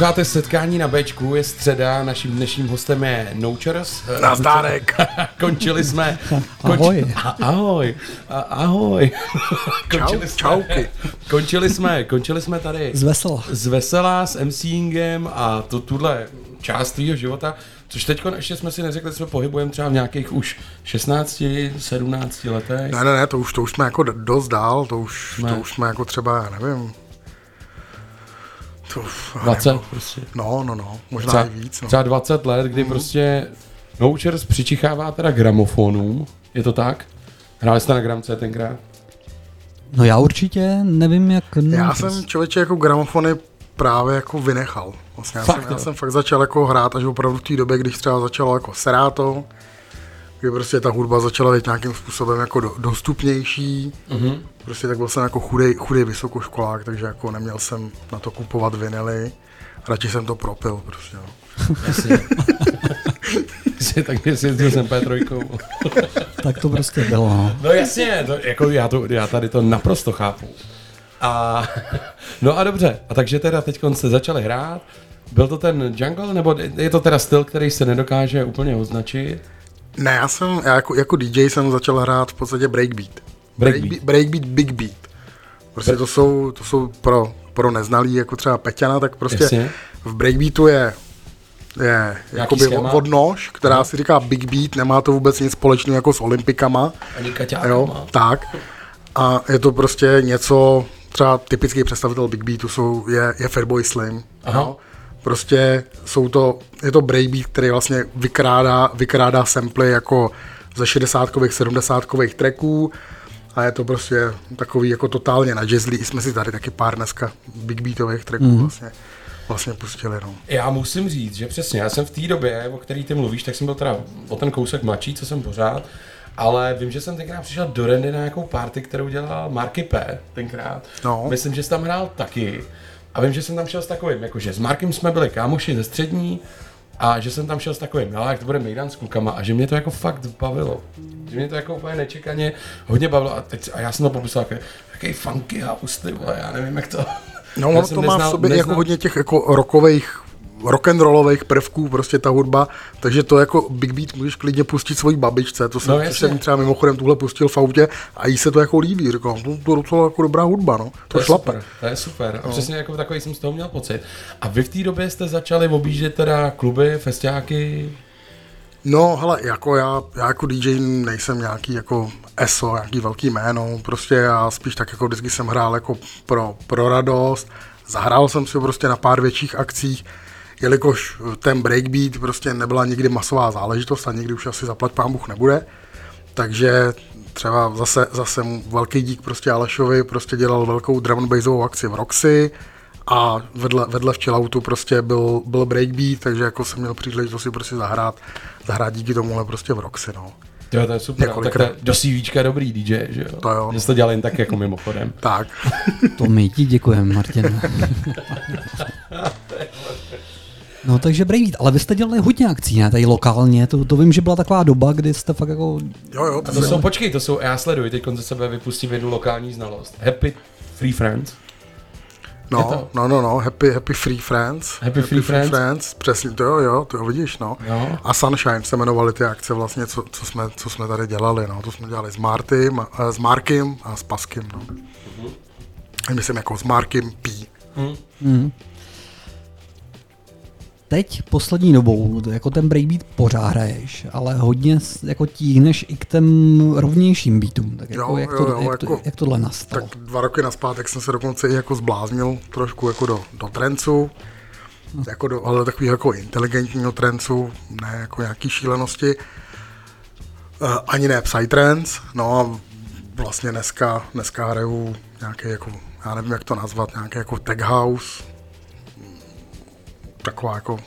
Posloucháte setkání na Bčku, je středa, naším dnešním hostem je Nouchers. Nazdárek. *laughs* Končili jsme... *laughs* Ahoj. A, ahoj. A, ahoj. *laughs* končili jsme, čauky. Končili jsme, končili jsme tady Z vesela. z Vesela, s MCingem a to tuhle část tvýho života, což teď ještě jsme si neřekli, že jsme pohybujeme třeba v nějakých už 16, 17 letech. Ne, ne, ne, to už, to už jsme jako dost dál, to už, Jsme- to už jsme jako třeba, já nevím, to, já 20 nevím, prostě. No, no, no, možná Třeba, i víc, no. třeba 20 let, kdy prostě Nouchers přičichává teda gramofonům, je to tak? Hráli jste na gramce tenkrát? No já určitě nevím, jak... No, Já jsem člověče jako gramofony právě jako vynechal. Vlastně já, Fakt, jsem, já jsem fakt začal jako hrát až opravdu v té době, když třeba začalo jako Serato, kdy prostě ta hudba začala být nějakým způsobem jako do, dostupnější. Mhm. Mm-hmm. Prostě tak byl jsem jako chudej, chudej vysokoškolák, takže jako neměl jsem na to kupovat vinily. Radši jsem to propil prostě. No. Jasně. *laughs* Jasně, tak mě si jezdil jsem P3. *laughs* Tak to prostě bylo, no. No jasně, to, jako já, to, já tady to naprosto chápu. A, *laughs* no a dobře, a takže teda teď jste začali hrát, byl to ten jungle, nebo je to teda styl, který se nedokáže úplně označit? Ne, já jsem, já jako, jako DJ jsem začal hrát v podstatě breakbeat. Breakbeat. breakbeat, big beat. Prostě to jsou, to jsou pro, pro neznalý, jako třeba Peťana, tak prostě Jasně. v breakbeatu je je jakoby odnož, která si říká Big Beat, nemá to vůbec nic společného jako s olympikama. Ani Jo, tak. A je to prostě něco, třeba typický představitel Big Beatu jsou, je, je Fatboy Slim. Aha. Jo. Prostě jsou to, je to breakbeat, který vlastně vykrádá, vykrádá samply jako ze 60 70 tracků a je to prostě takový jako totálně na jazzlí. I jsme si tady taky pár dneska big beatových tracků mm. vlastně, vlastně pustili. No. Já musím říct, že přesně, já jsem v té době, o který ty mluvíš, tak jsem byl teda o ten kousek mladší, co jsem pořád, ale vím, že jsem tenkrát přišel do Rendy na nějakou party, kterou dělal Marky P. tenkrát. No. Myslím, že jsi tam hrál taky. A vím, že jsem tam šel s takovým, jakože s Markem jsme byli kámoši ze střední a že jsem tam šel s takovým, no jak to bude mejdan s klukama a že mě to jako fakt bavilo. Že mě to jako úplně nečekaně hodně bavilo a, teď, a já jsem to popisoval jako takový funky house, ty vole, já nevím jak to... No, *laughs* ono to má v neznal- sobě neznal- jako hodně těch jako rockových rock'n'rollových prvků, prostě ta hudba, takže to jako Big Beat můžeš klidně pustit svojí babičce, to jsem, No, no, jasně. jsem třeba mimochodem tuhle pustil v autě a jí se to jako líbí, říkám, to, to je docela jako dobrá hudba, no, to, To je šlape. super, to je super. A přesně jako takový jsem z toho měl pocit. A vy v té době jste začali objíždět teda kluby, festiáky, No, hele, jako já, já jako DJ nejsem nějaký jako ESO, nějaký velký jméno, prostě já spíš tak jako vždycky jsem hrál jako pro, pro radost, zahrál jsem si prostě na pár větších akcích, jelikož ten breakbeat prostě nebyla nikdy masová záležitost a nikdy už asi zaplať pán Bůh nebude, takže třeba zase, zase mu velký dík prostě Alešovi prostě dělal velkou drum and bassovou akci v Roxy a vedle, vedle v chilloutu prostě byl, byl breakbeat, takže jako jsem měl příležitost si prostě zahrát, zahrát díky tomuhle prostě v Roxy, no. Jo, to je super. Tak to do CVčka dobrý DJ, že jo? To jo. Že jsi to dělal jen tak jako mimochodem. *laughs* Tak, To my ti děkujeme, Martin. *laughs* No takže Breakbeat, ale vy jste dělali hodně akcí, ne, tady lokálně, to, to vím, že byla taková doba, kdy jste fakt jako, jo, jo, A to jsou, počkej, to jsou, já sleduji, teď ze sebe vypustím jednu lokální znalost. Happy Free Friends. no, to? no, no, no, happy, happy Free Friends. Happy Free Friends. Friends. Přesně, to jo, jo, to jo, vidíš, no. Jo. A Sunshine se jmenovaly ty akce vlastně, co, co, jsme, co jsme tady dělali, no. To jsme dělali s Martym, a- s Markem a s Paskem, no. A Myslím jako s Markem P. teď poslední dobou, jako ten breakbeat pořád hraješ, ale hodně jako tíhneš i k těm rovnějším beatům, tak jako, Jo, jak, to, jo, jak, to, jako- jak tohle nastalo? Tak dva roky naspátek jsem se dokonce i jako zbláznil trošku jako do, do trencu, jako do, ale takový jako inteligentního trencu, ne jako nějaký šílenosti. Uh, ani ne psytrance, no a vlastně dneska, dneska hraju nějaký jako, já nevím jak to nazvat, nějaký jako tech house, taková jako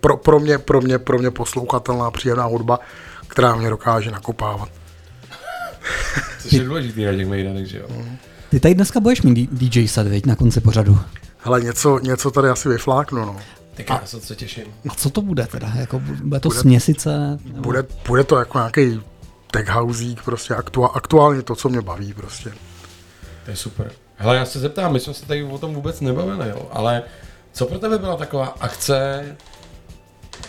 pro, pro, mě, pro, mě, pro mě poslouchatelná, příjemná hudba, která mě dokáže nakopávat. Což je důležitý na těch mejdanech, že jo? Ty tady dneska budeš mít DJ set, viď, na konci pořadu. Hele, něco, něco tady asi vyfláknu, no. Krása, co se těším. A co to bude teda? Jako, bude to směsice? Nebo... Bude, bude to jako nějaký tech houseík, prostě aktua, aktuálně to, co mě baví prostě. To je super. Hele, já se zeptám, my jsme se tady o tom vůbec nebavili, jo, ale co pro tebe byla taková akce,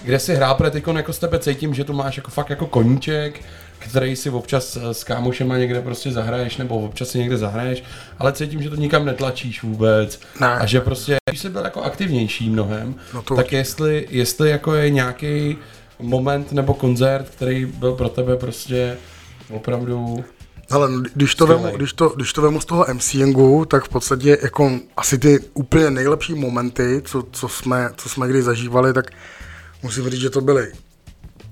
kde si hrál, protože teď jako z tebe cítím, že tu máš jako fakt jako koníček, který si občas eh, s kámošema někde prostě zahraješ, nebo občas si někde zahraješ, ale cítím, že to nikam netlačíš vůbec. Ne. A že prostě, když jsi byl jako aktivnější mnohem, No to- tak jestli, jestli jako je nějaký moment nebo koncert, který byl pro tebe prostě opravdu Ale když to, Skvělej. vemu, když, to, když to vemu z toho MCingu, tak v podstatě jako asi ty úplně nejlepší momenty, co, co, jsme, co jsme kdy zažívali, tak musím říct, že to byly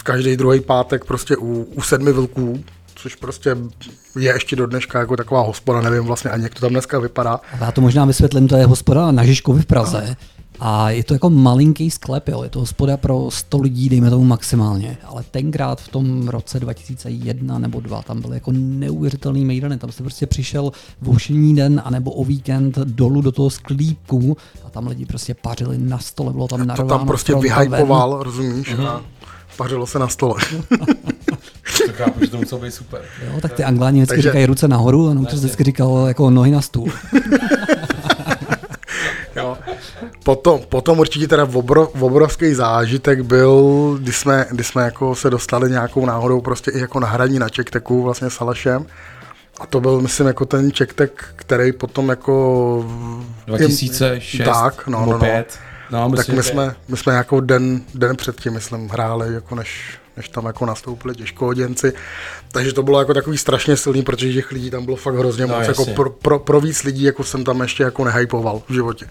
každý druhý pátek prostě u, u sedmi vlků, což prostě je ještě do dneška jako taková hospoda, nevím vlastně ani, jak to tam dneska vypadá. Já to možná vysvětlím, to je hospoda na Žižkovi v Praze. A je to jako malinký sklep, jo. je to hospoda pro 100 lidí, dejme tomu maximálně. Ale tenkrát v tom roce 2001 nebo 2 tam byly jako neuvěřitelný mejdany. Tam jste prostě přišel v ošení den anebo o víkend dolů do toho sklípku a tam lidi prostě pařili na stole, bylo tam To narváno tam prostě vyhypoval, rozumíš? A pařilo se na stole. *laughs* to chápu, že to muselo být super. Jo, tak ty angláni vždycky Takže- říkají ruce nahoru a Noučer vždycky říkal jako nohy na stůl. *laughs* Potom, potom určitě teda obro, obrovský zážitek byl, kdy jsme, kdy jsme jako se dostali nějakou náhodou prostě i jako na hraní na Čekteku vlastně s Alešem. A to byl, myslím, jako ten Čektek, který potom jako... 2006 Tak, no, no, no. 5. No, tak myslím, my že- jsme, my jsme jako den, den předtím, myslím, hráli, jako než, než tam jako nastoupili těžkohoděnci. Takže to bylo jako takový strašně silný, protože těch lidí tam bylo fakt hrozně No, moc. Jako pro, pro, pro, víc lidí, jako jsem tam ještě jako nehypoval v životě.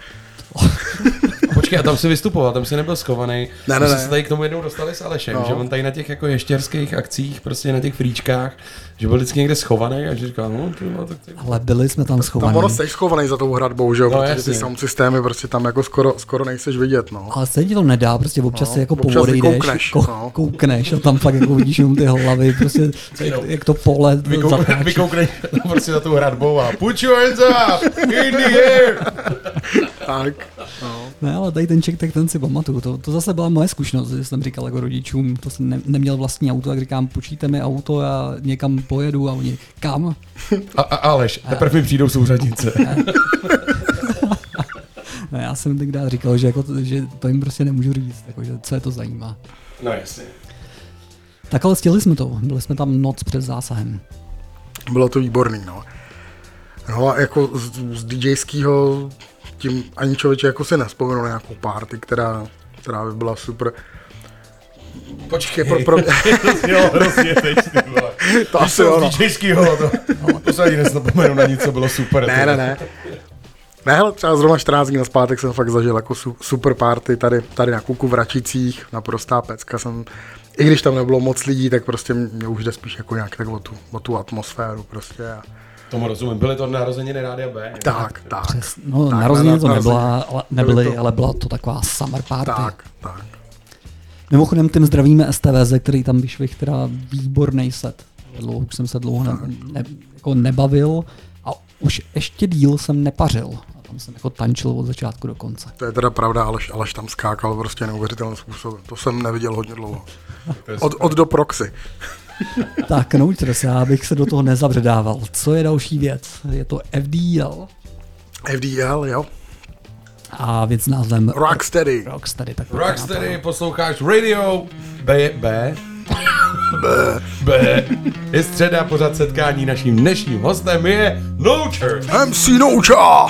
*laughs* Počkej, a tam si vystupoval, tam si nebyl schovaný. Ne, ne, jsme ne. se tady k tomu jednou dostali s Alešem, No. že on tady na těch jako ještěrských akcích, prostě na těch fríčkách, že byl vždycky někde schovaný a že říkal, no, ty, no tak ty. Ale byli jsme tam Tam schovaní. ono jsi schovaný za tou hradbou, že jo, No, protože jasně. ty sound systémy prostě tam jako skoro, skoro nejseš vidět, no. Ale stejně ti to nedá, prostě občas No, si jako občas povodejdeš, vykoukneš, ko, no. koukneš a tam fakt jako vidíš jenom ty hlavy, prostě jak, jak to pole Vykou, zatáčí. vykouknej *laughs* prostě za tou hradbou a put your hands up, in the air. Tak, no. Ne, ale tady ten ček, tak ten si pamatuju. To, to zase byla moje zkušenost, že jsem říkal jako rodičům, to jsem ne, neměl vlastní auto, tak říkám, počíte mi auto, já někam pojedu a oni, kam? A, a Aleš, teprve mi přijdou souřadnice. *laughs* Ne, já jsem tenkrát říkal, že, jako, to- že to jim prostě nemůžu říct, jako, že co je to zajímá. No jasně. Tak ale stihli jsme to, byli jsme tam noc před zásahem. Bylo to výborný, no. No a jako z, z DJského tím ani člověče jako si nespomenu na nějakou party, která, která by byla super. Počkej, Pro, pro, jo, *laughs* hrozně teď, ty vole. *laughs* to asi ono. z DJskýho, to, to se ani nezapomenu na nic, co bylo super. Ne, ne, ne. Ne, hele, třeba zrovna 14 dní naspátek jsem fakt zažil jako su, super party tady, tady na Kuku v Račicích, naprostá pecka jsem, i když tam nebylo moc lidí, tak prostě mě už jde spíš jako nějak tak o tu, o tu atmosféru prostě. A, Tomu rozumím, byly to narozeniny Rádia B. tak, tak, Přes, no, Tak, narozeniny to nebyla, ale, nebyly, byly to- ale byla to taková summer party. tak, tak. Mimochodem tím zdravíme STVZ, který tam vyšvih teda výborný set. Dlouho, už jsem se dlouho ne, ne, jako nebavil a už ještě díl jsem nepařil. A tam jsem jako tančil od začátku do konce. To je teda pravda, Aleš, Aleš tam skákal prostě neuvěřitelným způsobem. To jsem neviděl hodně dlouho. Od, od do proxy. *laughs* Tak, noučte se, já bych se do toho nezabředával. Co je další věc? Je to FDL FDL, jo. a věc s názvem Rocksteady. Rocksteady. Tak Rocksteady, posloucháš Radio B, B, B, B. Je středa, pořád setkání. Naším dnešním hostem je No Church. MC Noucha!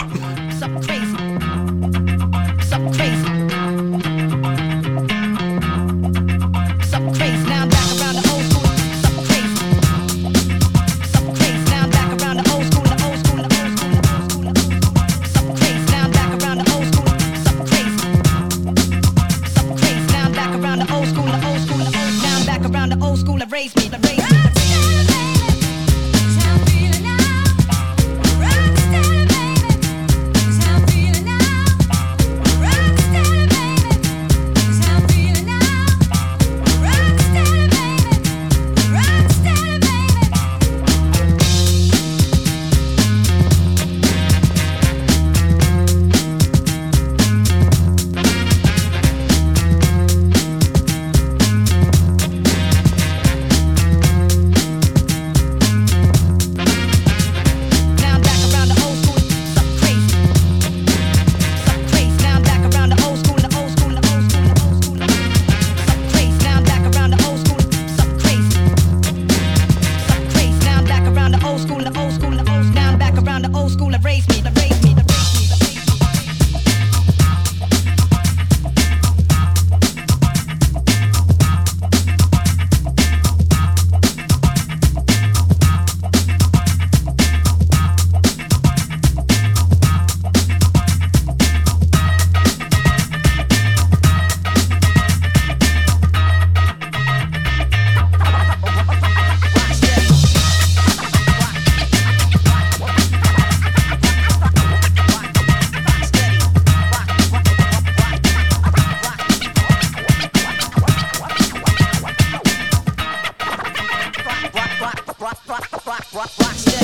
watch, watch, watch, watch this.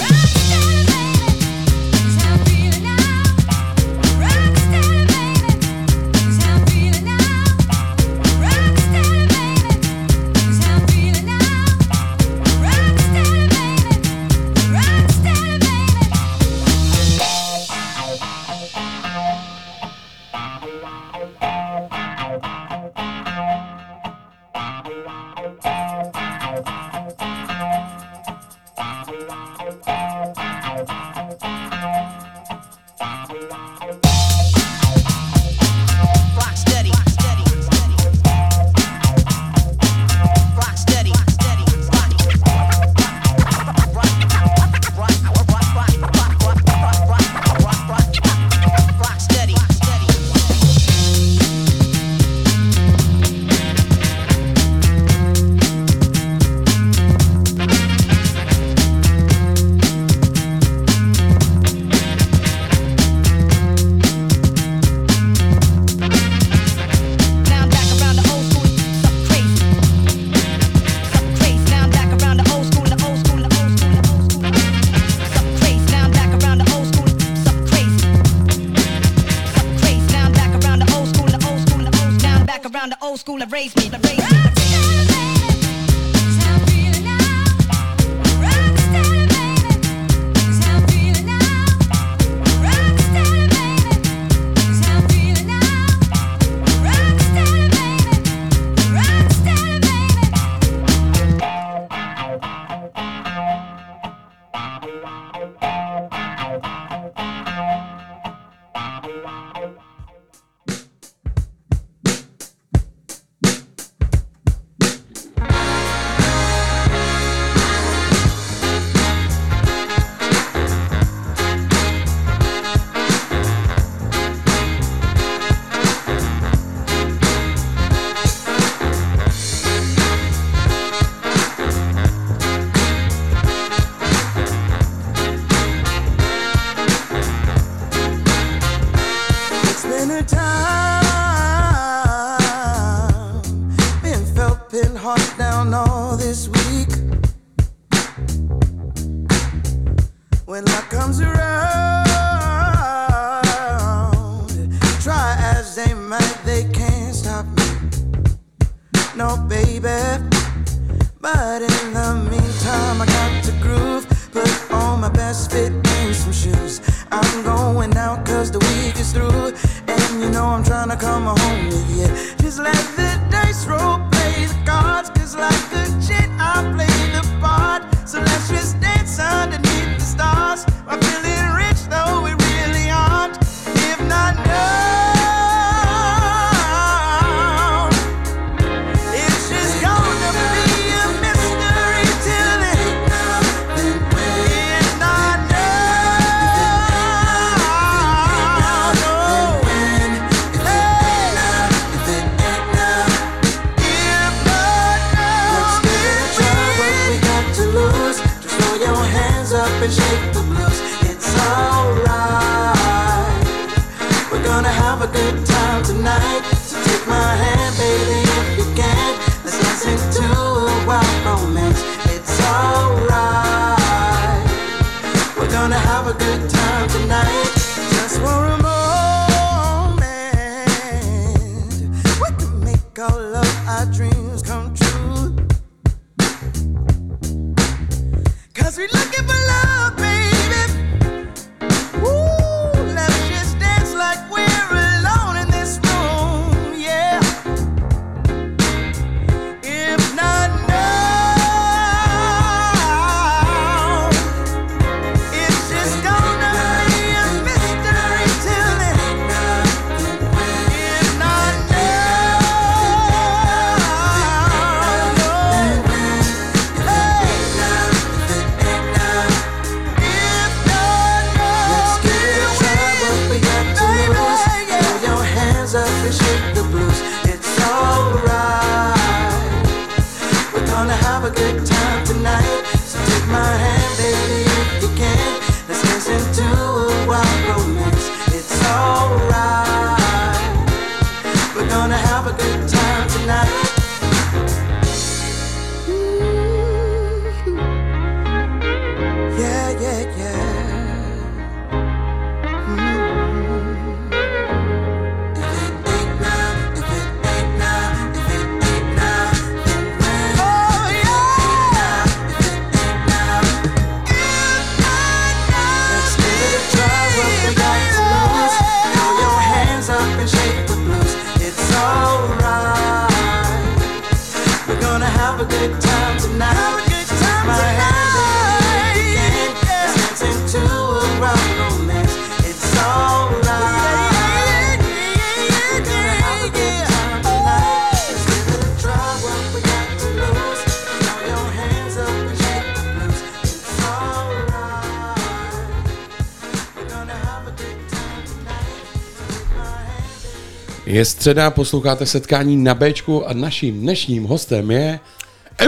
Středa posloucháte setkání na Bčku a naším dnešním hostem je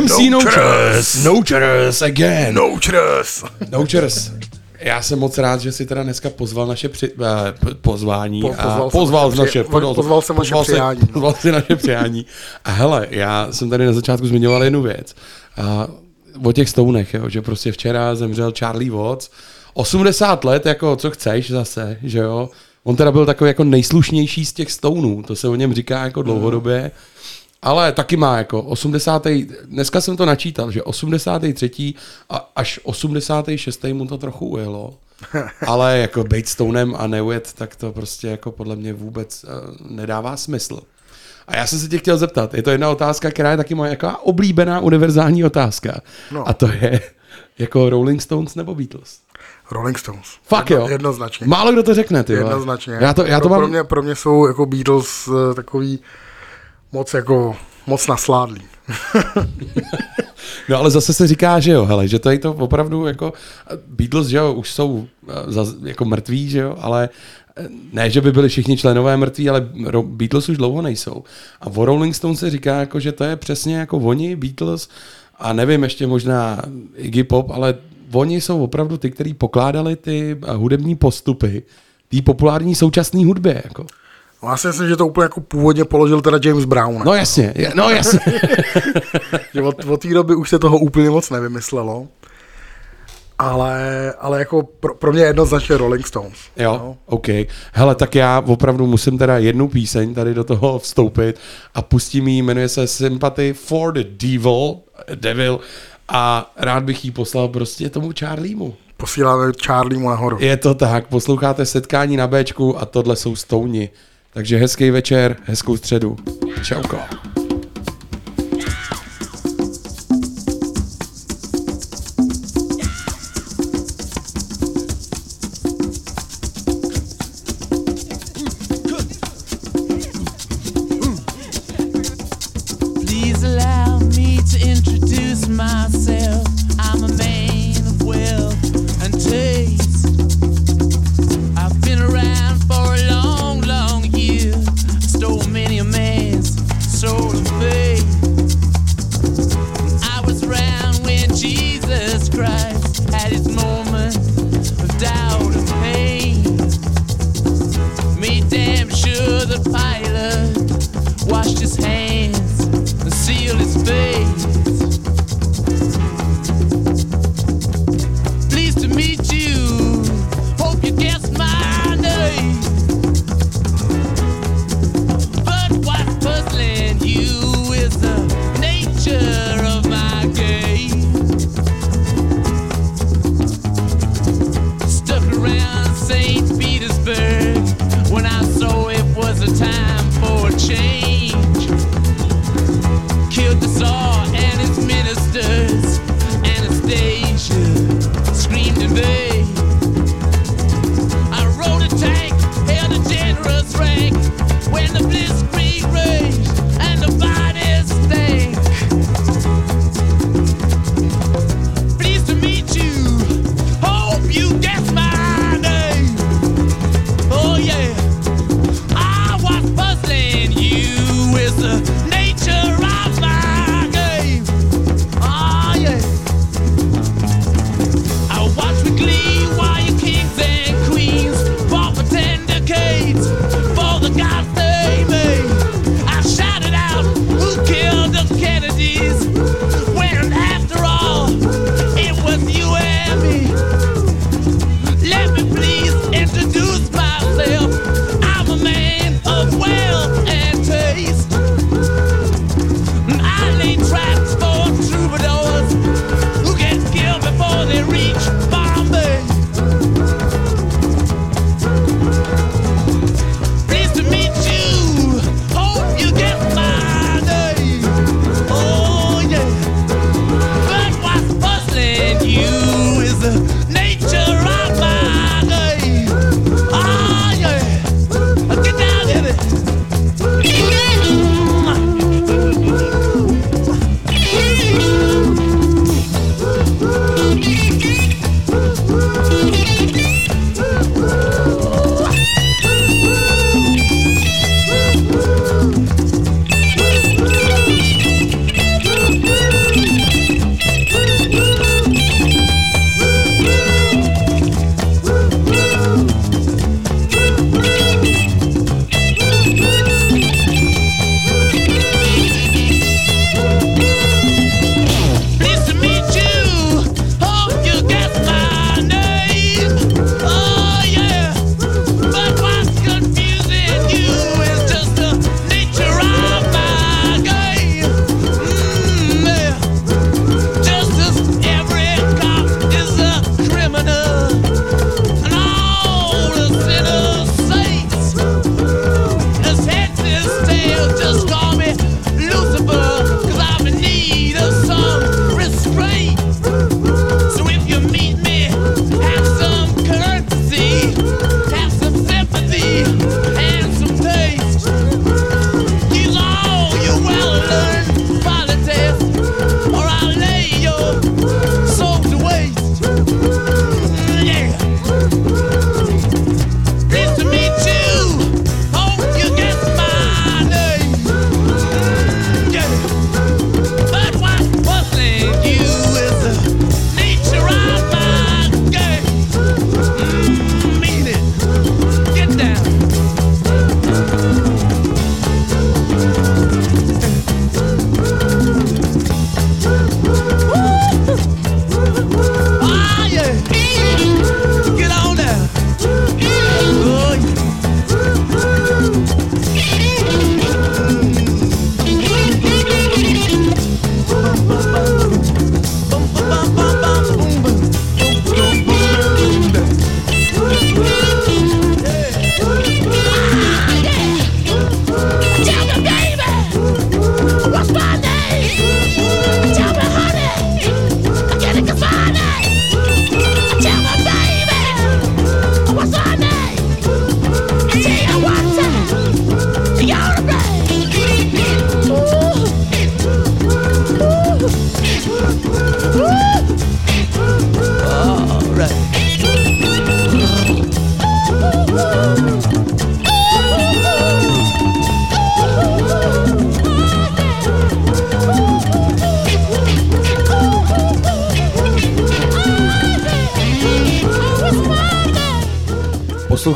MC No Chers. No Chers again. No Chers. No Chers. Já jsem moc rád, že si teda dneska pozval naše při, uh, pozvání. Po, pozval a jsem pozval naše, při, pozval, pozval naše pozval přijání. Se, pozval si naše přijání. A hele, já jsem tady na začátku zmiňoval jednu věc. A, o těch stounech, jo, že prostě včera zemřel Charlie Watts. 80 let, jako co chceš zase, že jo? On teda byl takový jako nejslušnější z těch Stounů, to se o něm říká jako dlouhodobě. Ale taky má jako 80. Dneska jsem to načítal, že 83. A až 86. mu to trochu ujelo. *laughs* Ale jako být stounem a neujet, tak to prostě jako podle mě vůbec eh, nedává smysl. A já jsem se tě chtěl zeptat, je to jedna otázka, která je taky moje jako oblíbená univerzální otázka. No. A to je *laughs* jako Rolling Stones nebo Beatles? Rolling Stones. Fakt Jedno, jo? Jednoznačně. Málo kdo to řekne, ty. Jednoznačně. Já to, já to pro, mám... pro, mě, pro mě jsou jako Beatles eh, takový moc jako moc nasládlý. *laughs* No ale zase se říká, že jo, hele, že tady to opravdu jako Beatles, že jo, už jsou eh, jako mrtví, že jo, ale eh, ne, že by byli všichni členové mrtví, ale Beatles už dlouho nejsou. A o Rolling Stone se říká, jako, že to je přesně jako oni, Beatles, a nevím, ještě možná Iggy Pop, ale oni jsou opravdu ty, kteří pokládali ty eh, hudební postupy té populární současné hudbě. Jako. No, já si myslím, že to úplně jako původně položil teda James Brown. No jasně, je- no jasně. *laughs* že od, od té doby už se toho úplně moc nevymyslelo. Ale, ale jako pro, pro mě jednoznačně Rolling Stones. Jo, No. OK. Hele, tak já opravdu musím teda jednu píseň tady do toho vstoupit a pustím jí, jmenuje se Sympathy for the Devil, Devil a rád bych jí poslal prostě tomu Charliemu. Posíláme Charliemu nahoru. Je to tak, posloucháte setkání na Bčku a tohle jsou Stouni. Takže hezký večer, hezkou středu. Čauko.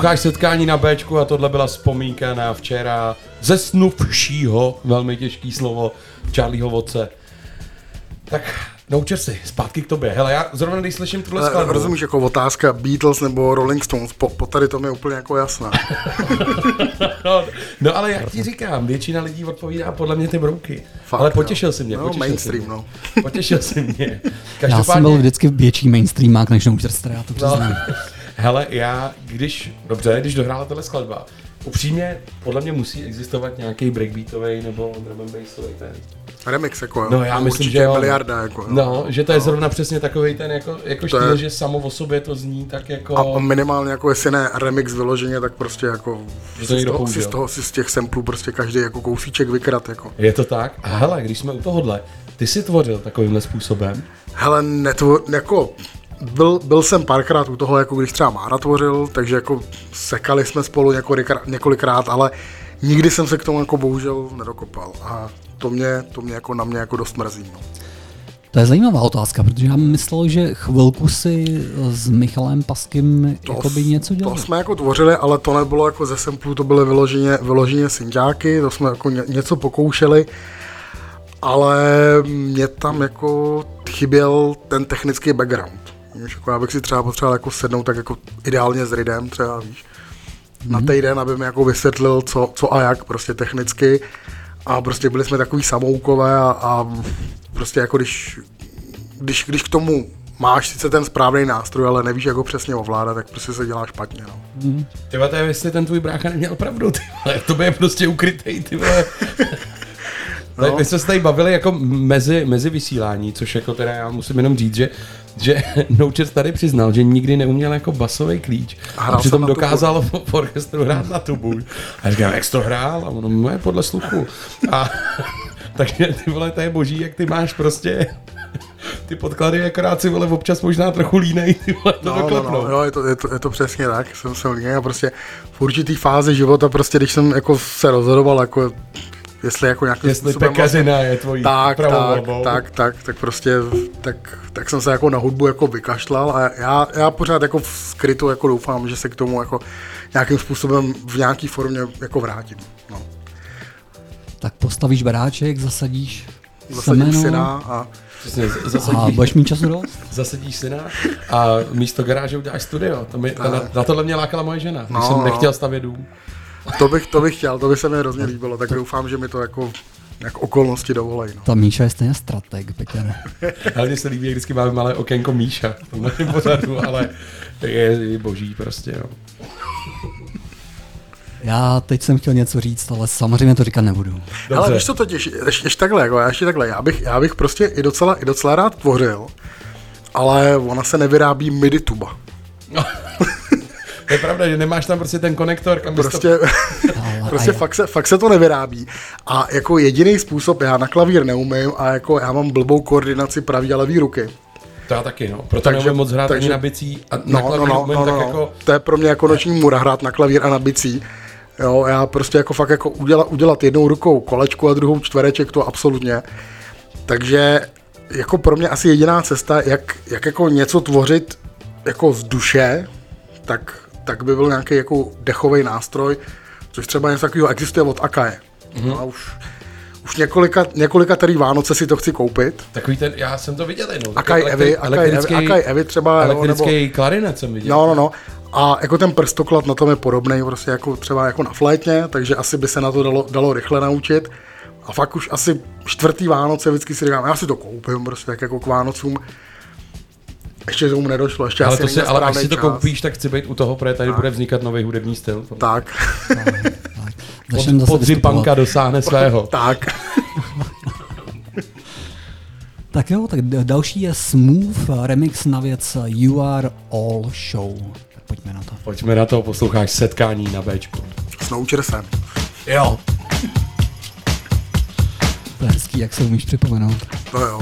Posloucháš setkání na Bčku a tohle byla vzpomínka na včera ze snuvšího, velmi těžký slovo, Charlieho Vodce. Tak naučer si, zpátky k tobě. Hele, já zrovna když slyším tuhle Ale skladbu, rozumíš, jako otázka Beatles nebo Rolling Stones, po, po tady to mi je úplně jako jasná. no, *laughs* no, ale jak ti říkám, většina lidí odpovídá podle mě ty brouky. Fakt, ale jo. potěšil si mě, No, potěšil mainstream, si mě. no. Potěšil si mě. Já jsem byl vždycky větší mainstreamák než Noučerster, já to přiznám. No, *laughs* hele, já, když, dobře, když dohrála tahle skladba, upřímně, podle mě musí existovat nějaký breakbeatový nebo drum and bassový ten. Remix, jako jo. No já myslím, Určitě že jo. miliarda, jako jo. No, že to je zrovna přesně takový ten jako, jako štýl, je- že samo o sobě to zní tak jako... A, minimálně jako jestli ne remix vyloženě, tak prostě jako Že to si, z toho, si, z toho, si z těch samplů prostě každý jako kousíček vykrat, jako. Je to tak? A hele, když jsme u tohohle, ty jsi tvořil takovýmhle způsobem. Hele, netvo, jako byl, byl jsem párkrát u toho, jako když třeba Mára tvořil, takže jako sekali jsme spolu několikrát, několikrát, ale nikdy jsem se k tomu jako bohužel nedokopal a to mě, to mě jako na mě jako dost mrzí. No. To je zajímavá otázka, protože já myslel, že chvilku si s Michalem Paskem jakoby něco dělal. To jsme jako tvořili, ale to nebylo jako ze samplů, to byly vyloženě, vyloženě synťáky, to jsme jako ně, něco pokoušeli, ale mě tam jako chyběl ten technický background. Víš, jako já bych si třeba potřeboval jako sednout tak jako ideálně s Ridem třeba, víš, na týden, aby mi jako vysvětlil, co, co a jak prostě technicky a prostě byli jsme takový samoukové a, a prostě jako když, když, když k tomu máš sice ten správný nástroj, ale nevíš, jak ho přesně ovládat, tak prostě se dělá špatně. No. Ty vole, to je, jestli ten tvůj brácha neměl pravdu, ty vole, to je prostě ukrytej, ty vole. *laughs* No. My jsme se tady bavili jako mezi, mezi vysílání, což jako teda já musím jenom říct, že *laughs* že Noučer tady přiznal, že nikdy neuměl jako basový klíč A a, přitom dokázal *laughs* v, orchestru hrát na tubu. A říkám, jak jsi to hrál? A ono, no je podle sluchu. A *laughs* takže ty vole, to je boží, jak ty máš prostě ty podklady akorát si vole občas možná trochu línej, ty vole, to No, no, no, jo, je to, je, to, je to přesně tak, jsem se línej a prostě v určitý fázi života, prostě když jsem jako se rozhodoval, jako jestli jako nějakým Jestli způsobem pekařina je tvojí tak, pravou tak, volbou. tak, tak, tak prostě, tak, tak jsem se jako na hudbu jako vykašlal a já, já pořád jako v skrytu jako doufám, že se k tomu jako nějakým způsobem v nějaký formě jako vrátím. No. Tak postavíš baráček, zasadíš Zasadím semeno syna a Přesně, z- a zasadíš, budeš mít času dost? zasadíš syna a místo garáže uděláš studio. To mi, na, na, tohle mě lákala moje žena, když No, jsem no. nechtěl stavět dům. To bych, to bych chtěl, to by se mi hrozně líbilo, tak doufám, že mi to jako jak okolnosti dovolej. No. Ta Míša je stejně strateg, Peťane. Hlavně se líbí, jak vždycky máme malé okénko Míša v tom našem pořadu, ale je, je boží prostě. No. Já teď jsem chtěl něco říct, ale samozřejmě to říkat nebudu. Ale víš co totiž, ještě, ještě takhle, jako, já ještě takhle, já bych, já bych prostě i docela, i docela rád tvořil, ale ona se nevyrábí MIDI tuba. *laughs* To je pravda, že nemáš tam prostě ten konektor, kam bys to... Prostě, *laughs* prostě fakt, se, fakt se to nevyrábí. A jako jediný způsob, já na klavír neumím a jako já mám blbou koordinaci pravý a levý ruky. To já taky, no. Proto Takže- neumím moc hrát takže- ani na bicí a na No, no, klavíru no, umím no, tak no, jako... To je pro mě jako noční můra hrát na klavír a na bicí. Jo, já prostě jako fakt jako udělat, udělat jednou rukou kolečku a druhou čtvereček, to absolutně. Takže jako pro mě asi jediná cesta, jak, jak jako něco tvořit jako z duše, tak, tak by byl nějaký jako dechový nástroj, což třeba něco takového existuje od Akaje. Mhm. No a už, už několika, několika tady Vánoce si to chci koupit. Takový ten, já jsem to viděl jednou. Akaj Elektri- Evy, Akaj Evy, elektrický- Akaj Evy třeba. jo, Elektrický klarinet jsem viděl. No, no, no. A jako ten prstoklad na tom je podobný, prostě jako třeba jako na flétně, takže asi by se na to dalo, dalo rychle naučit. A fakt už asi čtvrtý Vánoce vždycky si říkám, já si to koupím, prostě tak jako k Vánocům. Ještě tomu nedošlo, ještě ale, asi to si, ale až správný si to koupíš, tak chci být u toho, protože tady bude vznikat nový hudební styl. Tak, Pod, zase podzim vystupovat. panka dosáhne svého. *laughs* tak. *laughs* Tak jo, tak další je Smooth remix na věc You Are All Show. Tak pojďme na to. Pojďme na to, posloucháš setkání na Bčku. Snoučer jsem. Jo. To je hezký, jak se umíš připomenout. To jo.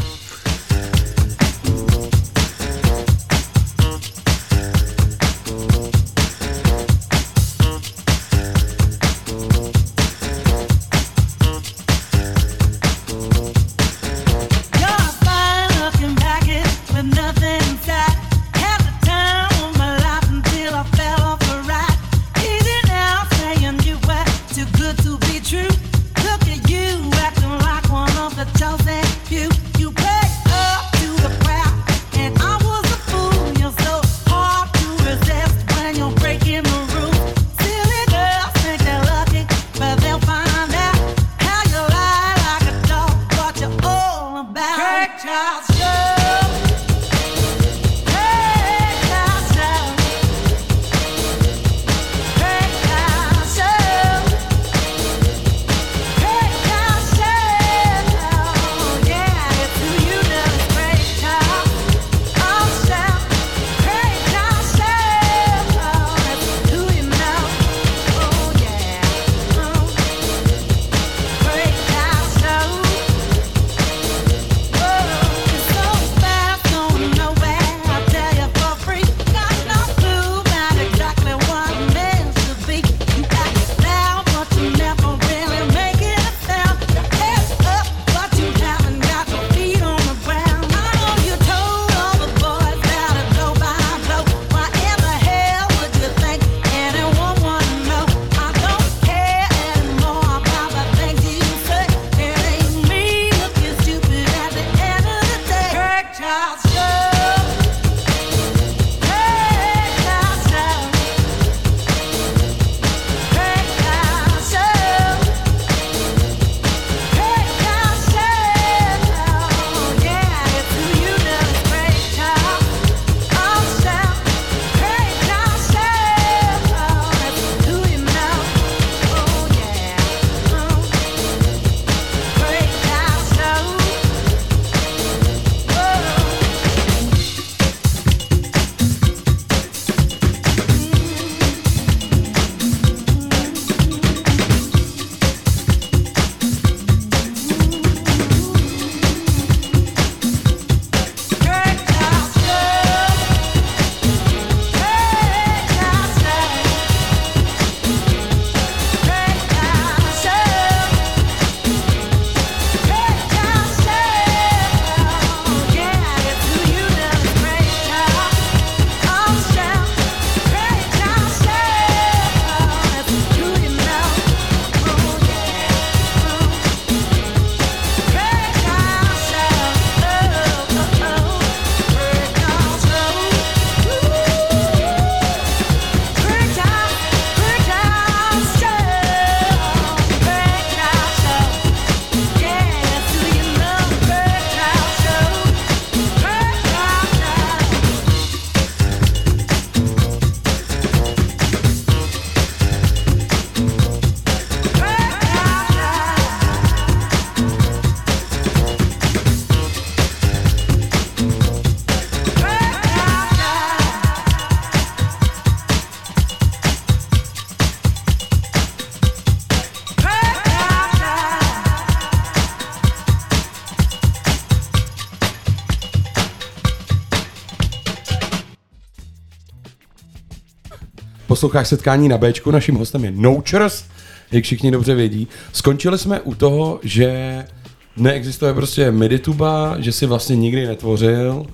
Posloucháš setkání na Bčku, naším hostem je Nouchers, jak všichni dobře vědí. Skončili jsme u toho, že neexistuje prostě midituba, že si vlastně nikdy netvořil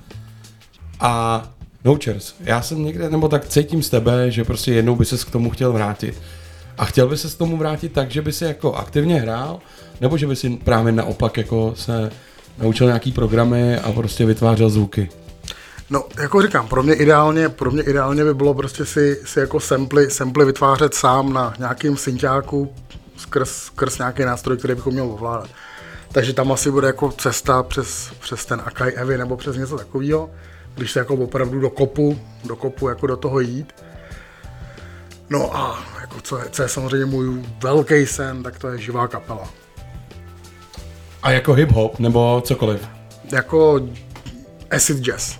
a Nouchers, já jsem někde, nebo tak cítím z tebe, že prostě jednou by ses k tomu chtěl vrátit. A chtěl by se k tomu vrátit tak, že by si jako aktivně hrál, nebo že by si právě naopak jako se naučil nějaký programy a prostě vytvářel zvuky. No, jako říkám, pro mě ideálně, pro mě ideálně by bylo prostě si, si jako samply, samply vytvářet sám na nějakým synťáku skrz, skrz nějaký nástroj, který bychom měl ovládat. Takže tam asi bude jako cesta přes, přes ten Akai Evi nebo přes něco takového, když se jako opravdu do kopu, do kopu jako do toho jít. No a jako co, je, co je samozřejmě můj velký sen, tak to je živá kapela. A jako hip-hop nebo cokoliv. Jako acid jazz.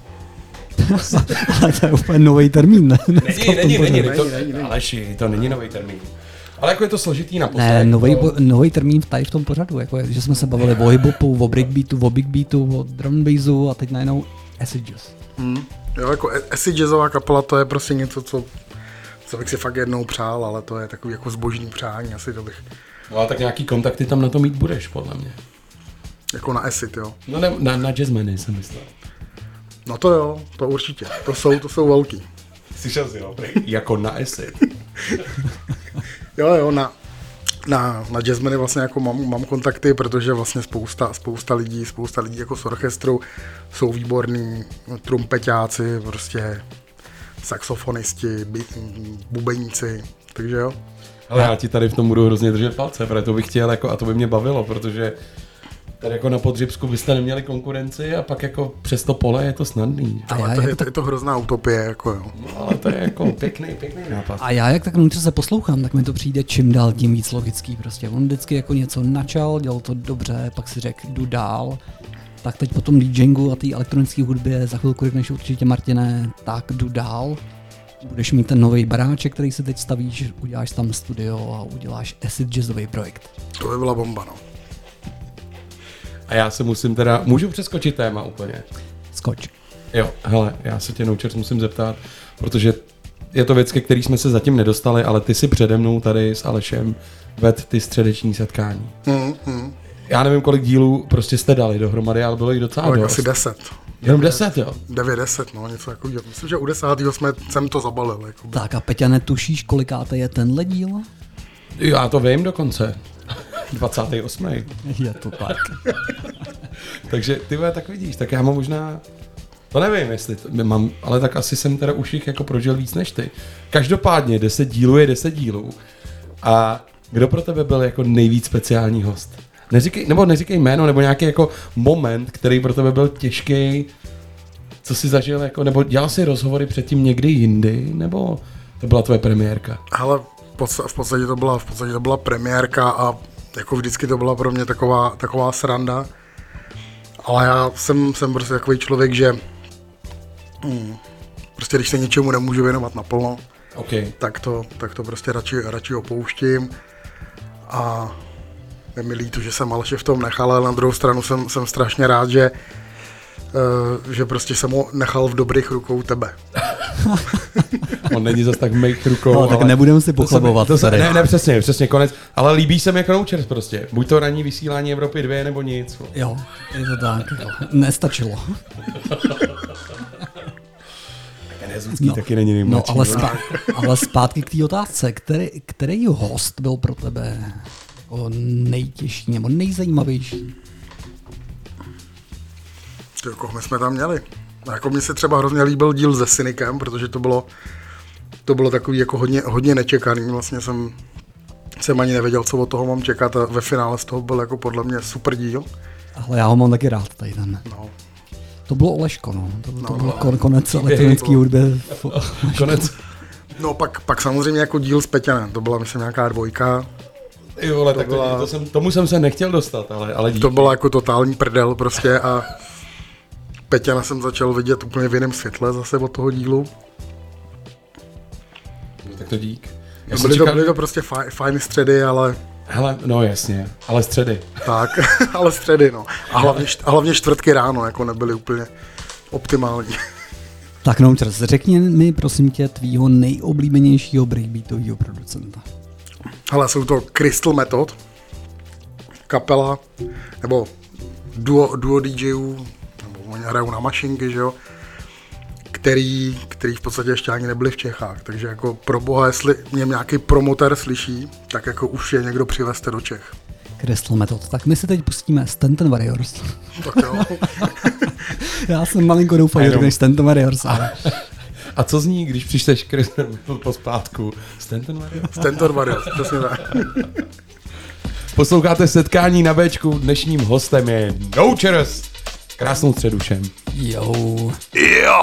*laughs* Ale to je úplně nový termín, ne? Není, není, není, to, není, není. Aleši, to není nový termín. Ale jako je to složitý na. Ne, nový, to- nový termín tady v tom pořadu, jako je, že jsme se bavili o hip-hopu, o breakbeatu, o big beatu, o drum and bassu a teď najednou acid jazz. Hmm. Jo, jako acid jazzová kapela, to je prostě něco, co, co bych si fakt jednou přál, ale to je takový jako zbožný přání, asi to bych, No a tak nějaký kontakty tam na to mít budeš, podle mě. jako na acid, jo. No ne, na, na jazzmeny jsem myslel. No to jo, to určitě, to jsou, to jsou velký. Slyšel jsi, jo? jako na acid. *laughs* Jo, jo, na, na, na jazzmeny vlastně jako mám, mám kontakty, protože vlastně spousta, spousta lidí, spousta lidí jako z orchestru jsou výborní trumpetáci, prostě saxofonisti, bubeníci, takže jo. Ale já ti tady v tom budu hrozně držet palce, protože to bych chtěl jako, a to by mě bavilo, protože tady jako na Podřibsku byste neměli konkurenci a pak jako přes to pole je to snadný. A Ale já, to, je, to, tak, je to hrozná utopie, jako jo. No, ale to je jako pěkný, pěkný nápad. a já jak tak vnitř se poslouchám, tak mi to přijde čím dál tím víc logický. Prostě on vždycky jako něco načal, dělal to dobře, pak si řekl, jdu dál. Tak teď po tom DJingu a té elektronické hudbě za chvilku řekneš určitě Martine, tak jdu dál. Budeš mít ten nový baráček, který si teď stavíš, uděláš tam studio a uděláš acid jazzový projekt. To by byla bomba, no. A já se musím teda, můžu přeskočit téma úplně? Skoč. Jo, hele, já se tě Nouchers musím zeptat, protože je to věc, ke který jsme se zatím nedostali, ale ty si přede mnou tady s Alešem ved ty středeční setkání. Mm, mm. Já nevím, kolik dílů prostě jste dali dohromady, ale bylo jich docela Ale dost. asi 10. Jenom 10, jo? 9, 10, no, něco jako Myslím, že u 10. jsme, jsem to zabalil. Jako. Tak a Peťa, netušíš, kolikáte je tenhle díl? Já to vím dokonce. 28. Je to tak. *laughs* Takže ty vole, tak vidíš, tak já mám možná, to nevím, jestli to, mám, ale tak asi jsem teda už jich jako prožil víc než ty. Každopádně 10 dílů je 10 dílů. A kdo pro tebe byl jako nejvíc speciální host? Neříkej, nebo neříkej jméno, nebo nějaký jako moment, který pro tebe byl těžký, co jsi zažil, jako, nebo dělal jsi rozhovory předtím někdy jindy, nebo to byla tvoje premiérka? Ale v podstatě, v podstatě, to byla, v podstatě to byla premiérka a jako vždycky to byla pro mě taková, taková sranda. Ale já jsem, jsem prostě takový člověk, že hm, prostě když se něčemu nemůžu věnovat naplno, OK. tak to, tak to prostě radši, radši opouštím. A je mi líto, že jsem Aleše v tom nechal, ale na druhou stranu jsem, jsem strašně rád, že, že prostě jsem ho nechal v dobrých rukou tebe. *laughs* On není zas tak mých rukou. No, tak nebudeme si to se pochlebovat to se. Ne, ne, přesně, přesně, konec. Ale líbí se mi jako Nouchers prostě. Buď to ranní vysílání Evropy 2, nebo nic. Jo, je to tak. Jo. Nestačilo. *laughs* Ten Jezucký no, taky není nejmladší. No, ale, spa, ale zpátky k té otázce. Který, který host byl pro tebe jako nejtěžší nebo nejzajímavější? Ty, koho my jsme tam měli? A jako mně se třeba hrozně líbil díl se Cynikem, protože to bylo, to bylo takový jako hodně, hodně nečekaný. Vlastně jsem, jsem ani nevěděl, co od toho mám čekat a ve finále z toho byl jako podle mě super díl. Ale já ho mám taky rád tady ten. No. To bylo Oleško, no. To, to No, byl no. kon, konec elektronické hudby. *laughs* Konec. No pak, pak samozřejmě jako díl s Peťanem, to byla myslím nějaká dvojka. Jo, ale To tak to, byla- to jsem, tomu jsem se nechtěl dostat, ale, ale díky. To byla jako totální prdel prostě a Peťana jsem začal vidět úplně v jiném světle zase od toho dílu. Tak to dík. Já To jsem byly, to, čekal, byly to prostě faj, fajn středy, ale hele, no jasně, ale středy. tak, *laughs* ale středy no. A hlavně, št- a hlavně čtvrtky ráno jako nebyly úplně optimální. *laughs* Tak Noučers, řekni mi prosím tě tvýho nejoblíbenějšího breakbeatového producenta. Ale jsou to Crystal Method, kapela, nebo duo, duo DJů, oni hrajou na mašinky, že jo, který, který v podstatě ještě ani nebyli v Čechách. Takže jako pro boha, jestli mě nějaký promotér slyší, tak jako už je někdo přivezte do Čech. Crystal Method. Tak my si teď pustíme Stanton Warriors. Tak jo. *laughs* Já jsem malinko doufal, že řekneš Stanton Warriors, ale *laughs* A co zní, když přičteš Chris po zpátku? Stanton Warriors? Stanton Warriors, přesně tak. Posloucháte setkání na Bčku, dnešním hostem je No Cheers. Krásnou středu všem. jo. Jo!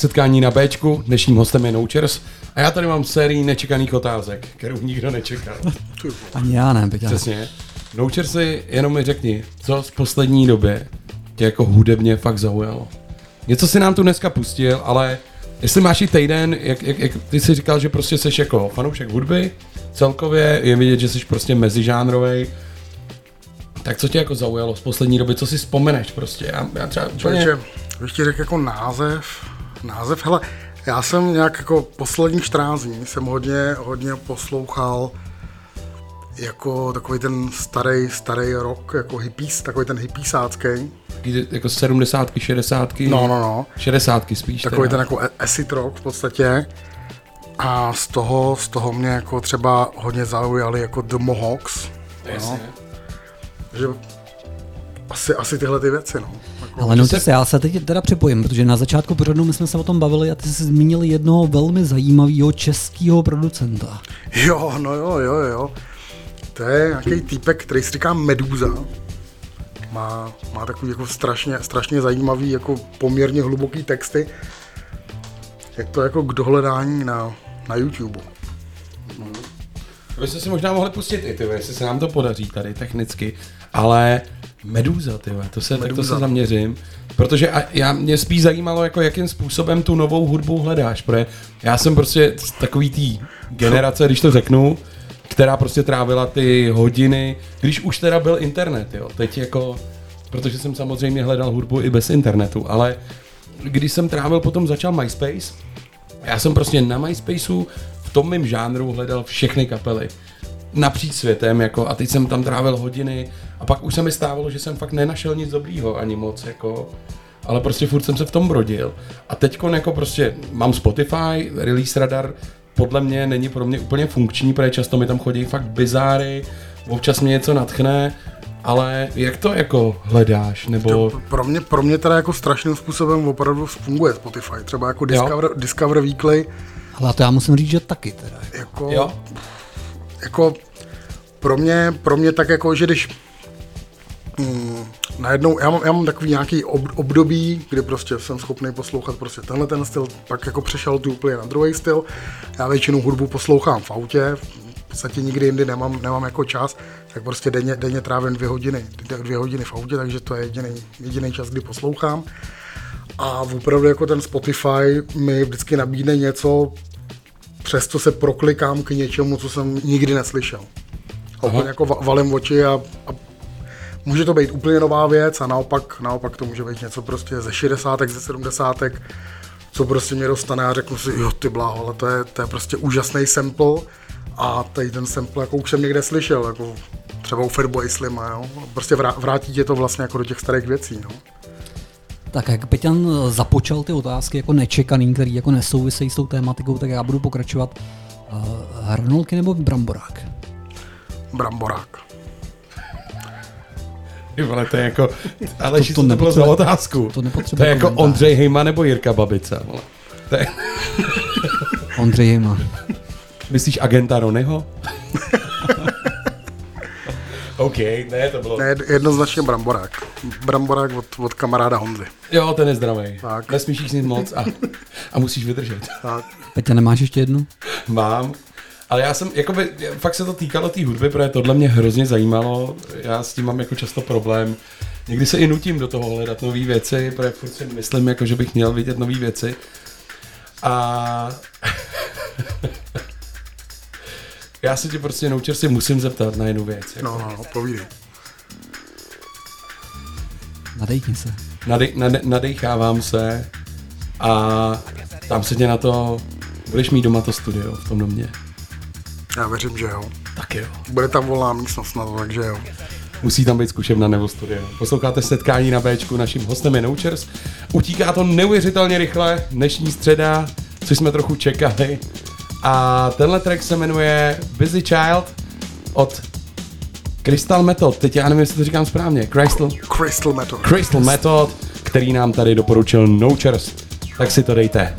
Setkání na Bčku, dnešním hostem je Nouchers a já tady mám sérii nečekaných otázek, kterou nikdo nečekal. *laughs* Ani já ne, Peťa. Přesně. Nouchersi, jenom mi řekni, co z poslední době tě jako hudebně fakt zaujalo. Něco si nám tu dneska pustil, ale jestli máš i týden, jak, jak, jak ty jsi říkal, že prostě jsi jako fanoušek hudby, celkově je vidět, že jsi prostě mezižánrovej, tak co tě jako zaujalo z poslední doby, co si vzpomeneš prostě? Já, já třeba úplně... Člověče, bych ti řekl jako název, název, hele, já jsem nějak jako posledních 14 dní jsem hodně, hodně poslouchal jako takový ten starý, starý rok, jako hippies, takový ten hippiesácký. Jako 70 60 No, no, no. 60 spíš. Takový teda. ten jako acid rock v podstatě. A z toho, z toho mě jako třeba hodně zaujali jako The Mohawks. Jasně. Že asi, asi tyhle ty věci, no. Ale no se, já se teď teda připojím, protože na začátku pořadu my jsme se o tom bavili a ty jsi zmínil jednoho velmi zajímavého českého producenta. Jo, no jo, jo, jo. To je nějaký týpek, který si říká Meduza. Má, má takový jako strašně, strašně zajímavý, jako poměrně hluboký texty. Je to jako k dohledání na, na YouTube. Vy jste si možná mohli pustit i ty, jestli se nám to podaří tady technicky, ale Meduza, ty to se, tak to Meduza. se zaměřím, protože a já, mě spíš zajímalo, jako jakým způsobem tu novou hudbu hledáš, protože já jsem prostě z takový tý generace, když to řeknu, která prostě trávila ty hodiny, když už teda byl internet, jo, teď jako, protože jsem samozřejmě hledal hudbu i bez internetu, ale když jsem trávil, potom začal MySpace, já jsem prostě na MySpaceu v tom mém žánru hledal všechny kapely. Napříč světem, jako, a teď jsem tam trávil hodiny a pak už se mi stávalo, že jsem fakt nenašel nic dobrýho ani moc, jako, ale prostě furt jsem se v tom brodil. A teď jako prostě mám Spotify, Release Radar, podle mě není pro mě úplně funkční, protože často mi tam chodí fakt bizáry, občas mě něco natchne, ale jak to jako hledáš, nebo... Pro mě, pro mě teda jako strašným způsobem opravdu funguje Spotify. Třeba jako Discover, Discover Weekly, Ale to já musím říct, že taky teda. jako, Jo? jako pro mě, pro mě tak jako, že když mm, najednou, já mám, já mám takový nějaký ob, období, kdy prostě jsem schopný poslouchat prostě tenhle ten styl, pak jako přešel tu úplně na druhý styl. Já většinou hudbu poslouchám v autě, v podstatě nikdy jindy nemám, nemám jako čas, tak prostě denně, denně trávím dvě hodiny, dvě hodiny v autě, takže to je jediný, jediný čas, kdy poslouchám. A opravdu jako ten Spotify mi vždycky nabídne něco, přesto se proklikám k něčemu, co jsem nikdy neslyšel. A úplně jako va- valím oči a, a může to být úplně nová věc a naopak, naopak to může být něco prostě ze 60. ze 70. co prostě mě dostane a řeknu si, jo ty bláho, ale to je, to je prostě úžasný sample a tady ten sample jako už jsem někde slyšel, jako třeba u Fatboy Slima, jo? prostě vrá, vrátí tě to vlastně jako do těch starých věcí, no. Tak jak Peťan započal ty otázky jako nečekaný, který jako nesouvisejí s tou tématikou, tak já budu pokračovat. Uh, hranolky nebo bramborák? Bramborák. Ty vole, to je jako, *laughs* ale To- to, to to, to bylo za otázku. to To, je jako komentář. Ondřej Hejma nebo Jirka Babica. Vole. To je, *laughs* Ondřej Jejma. myslíš agenta Ronyho? *laughs* OK, ne, to bylo... Ne, jednoznačně bramborák. Bramborák od, od kamaráda Honzy. Jo, ten je zdravý. Tak. Nesmíš jíst nic moc a, a musíš vydržet. Tak. Peťa, nemáš ještě jednu? Mám. Ale já jsem, jakoby, fakt se to týkalo té hudby, protože tohle mě hrozně zajímalo. Já s tím mám jako často problém. Někdy se i nutím do toho hledat nové věci, protože furt si myslím, jako, že bych měl vidět nové věci. A *laughs* já se tě prostě noučer si musím zeptat na jednu věc. Jako. No, no, no, povídej. Nadejkni se. Nadej, nade, nadechávám se a tam se tě na to, budeš mít doma to studio v tom domě. Já věřím, že jo. Tak jo. Bude tam volná místnost na to, takže jo. Musí tam být zkušebna nebo studio. Posloucháte setkání na Bčku, naším hostem je Nouchers. Utíká to neuvěřitelně rychle, dnešní středa, což jsme trochu čekali. A tenhle track se jmenuje Busy Child od Crystal Method. Teď já nevím, jestli to říkám správně. Crystal, Crystal Method. Crystal Method, který nám tady doporučil Nouchers. Tak si to dejte.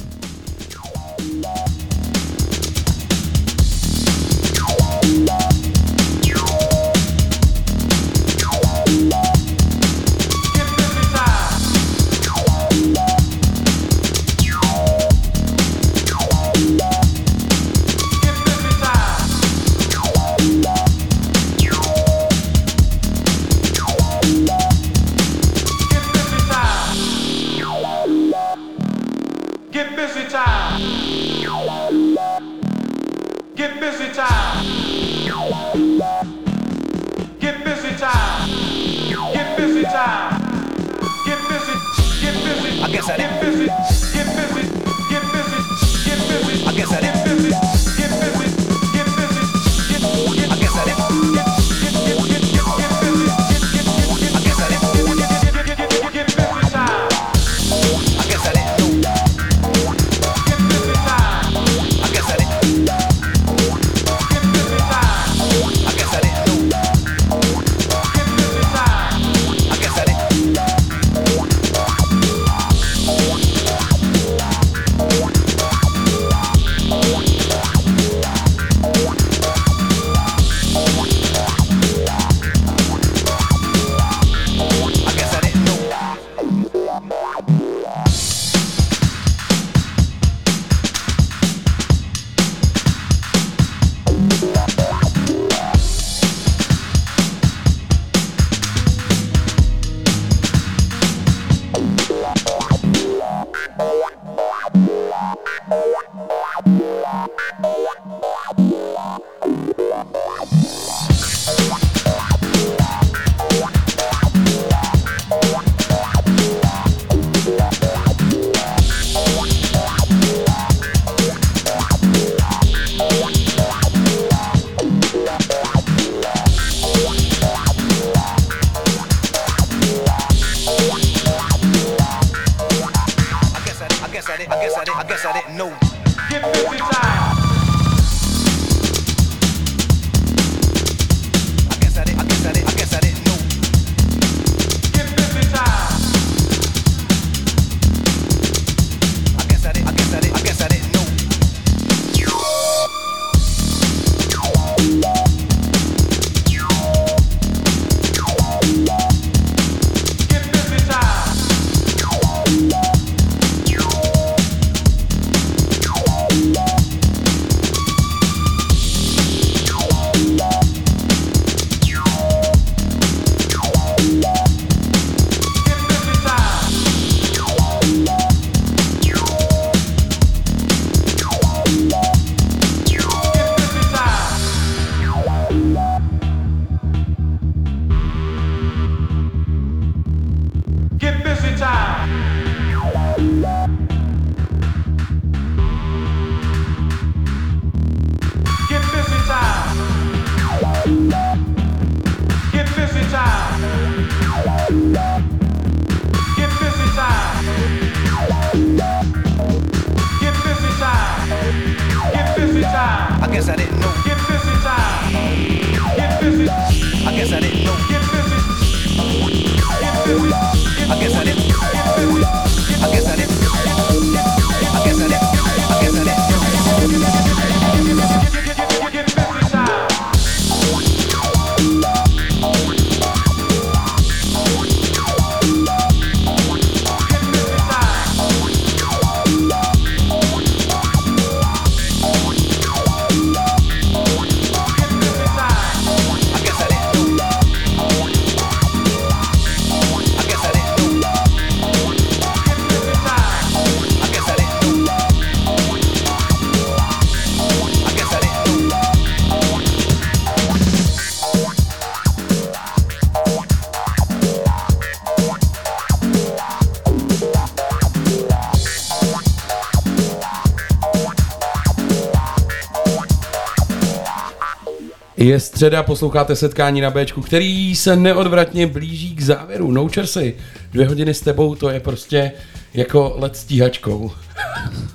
Je středa, posloucháte setkání na Bčku, který se neodvratně blíží k závěru. No si, dvě hodiny s tebou, to je prostě jako let stíhačkou.